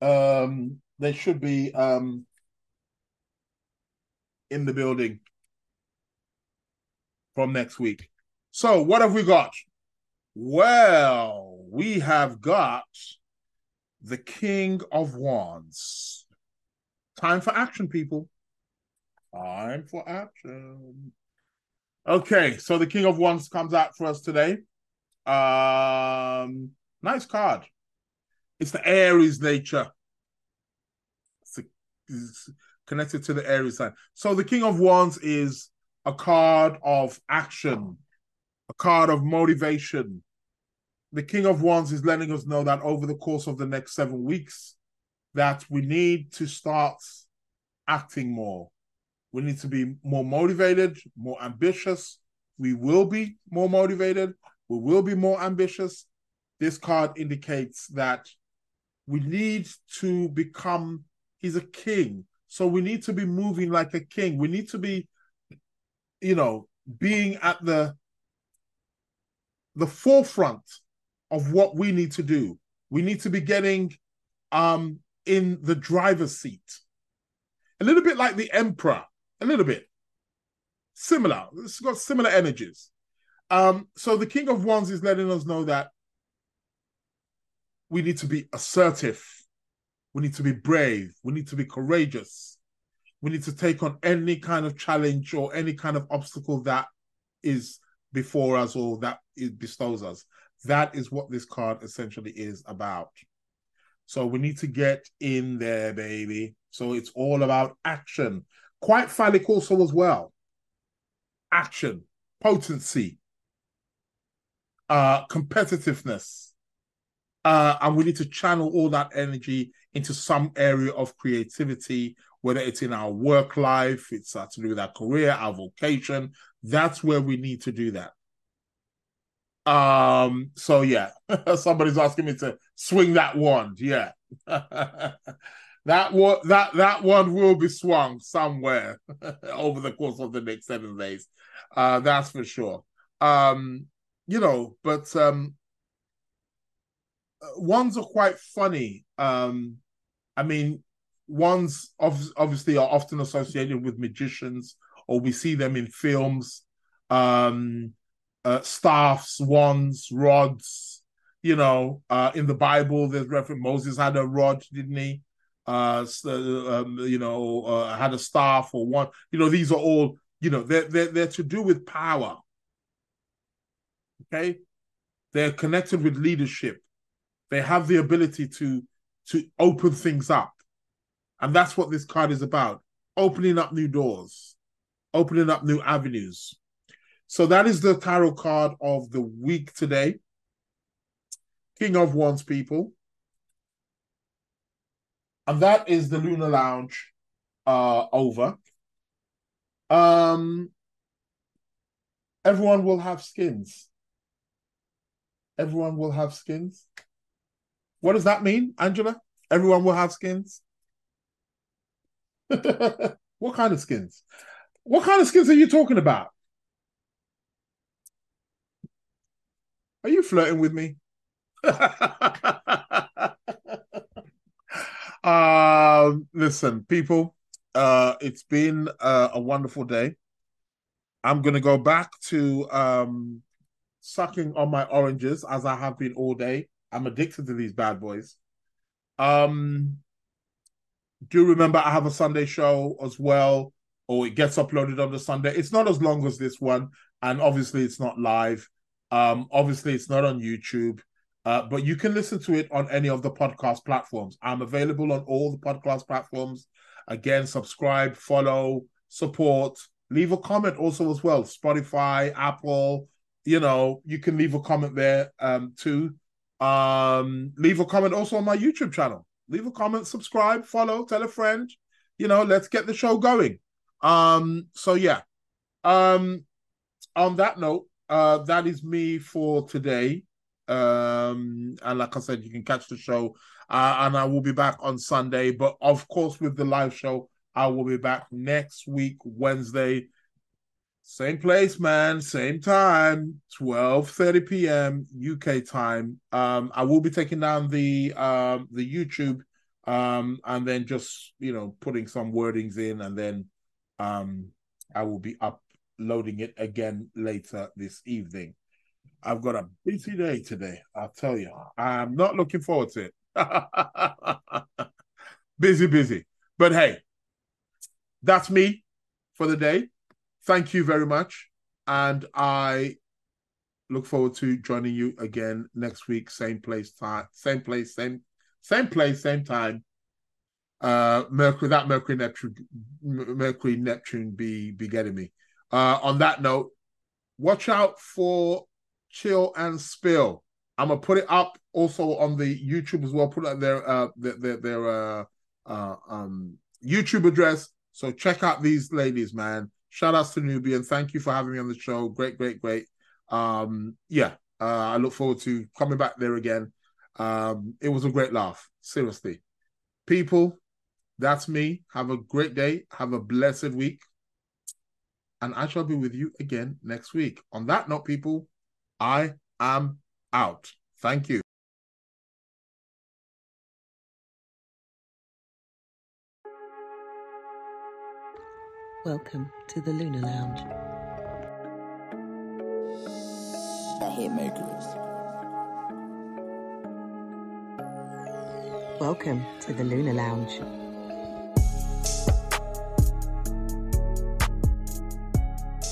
Um, they should be um, in the building from next week. So, what have we got? Well, we have got the King of Wands. Time for action, people. Time for action. Okay, so the King of Wands comes out for us today. Um, nice card. It's the Aries nature. It's, a, it's connected to the Aries sign. So the King of Wands is a card of action, a card of motivation. The King of Wands is letting us know that over the course of the next seven weeks, that we need to start acting more we need to be more motivated, more ambitious. We will be more motivated. We will be more ambitious. This card indicates that we need to become, he's a king. So we need to be moving like a king. We need to be, you know, being at the the forefront of what we need to do. We need to be getting um in the driver's seat. A little bit like the emperor a little bit similar. It's got similar energies. Um, so the King of Wands is letting us know that we need to be assertive, we need to be brave, we need to be courageous, we need to take on any kind of challenge or any kind of obstacle that is before us or that it bestows us. That is what this card essentially is about. So we need to get in there, baby. So it's all about action quite phallic also as well. Action, potency, uh, competitiveness. Uh, and we need to channel all that energy into some area of creativity, whether it's in our work life, it's uh, to do with our career, our vocation. That's where we need to do that. Um, so yeah, somebody's asking me to swing that wand. Yeah. That one, that that one will be swung somewhere over the course of the next seven days. Uh, that's for sure. Um, you know, but um, wands are quite funny. Um, I mean, wands ov- obviously are often associated with magicians, or we see them in films. Um, uh, staffs, wands, rods. You know, uh, in the Bible, there's reference. Moses had a rod, didn't he? uh, um, you know, uh, had a staff or wand. You know, these are all, you know, they're, they're, they're to do with power. Okay? They're connected with leadership. They have the ability to to open things up. And that's what this card is about. Opening up new doors, opening up new avenues. So that is the tarot card of the week today. King of Wands, people and that is the Lunar Lounge uh, over. Um, everyone will have skins. Everyone will have skins. What does that mean, Angela? Everyone will have skins. what kind of skins? What kind of skins are you talking about? Are you flirting with me? Uh, listen, people, uh, it's been uh, a wonderful day. I'm going to go back to um, sucking on my oranges as I have been all day. I'm addicted to these bad boys. Um, do remember I have a Sunday show as well, or it gets uploaded on the Sunday. It's not as long as this one, and obviously it's not live. Um, obviously it's not on YouTube. Uh, but you can listen to it on any of the podcast platforms. I'm available on all the podcast platforms. Again, subscribe, follow, support. Leave a comment also as well. Spotify, Apple, you know, you can leave a comment there um, too. Um, leave a comment also on my YouTube channel. Leave a comment, subscribe, follow, tell a friend. You know, let's get the show going. Um, so yeah. Um, on that note, uh, that is me for today. Um, and like I said, you can catch the show, uh, and I will be back on Sunday. But of course, with the live show, I will be back next week, Wednesday. Same place, man. Same time, twelve thirty p.m. UK time. Um, I will be taking down the um the YouTube, um, and then just you know putting some wordings in, and then um I will be uploading it again later this evening. I've got a busy day today. I'll tell you. I'm not looking forward to it. busy, busy. But hey, that's me for the day. Thank you very much. And I look forward to joining you again next week, same place, time, same place, same same place, same time. Uh Mercury, that Mercury Neptune Mercury Neptune be be getting me. Uh on that note, watch out for chill and spill. I'm gonna put it up also on the YouTube as well. Put it their uh their their, their uh, uh um YouTube address. So check out these ladies, man. Shout outs to Nubian. Thank you for having me on the show. Great, great, great. Um, yeah, uh, I look forward to coming back there again. Um, it was a great laugh. Seriously. People, that's me. Have a great day. Have a blessed week. And I shall be with you again next week. On that note, people, I am out. Thank you. Welcome to the Lunar Lounge. The Hitmakers. Welcome to the Lunar Lounge.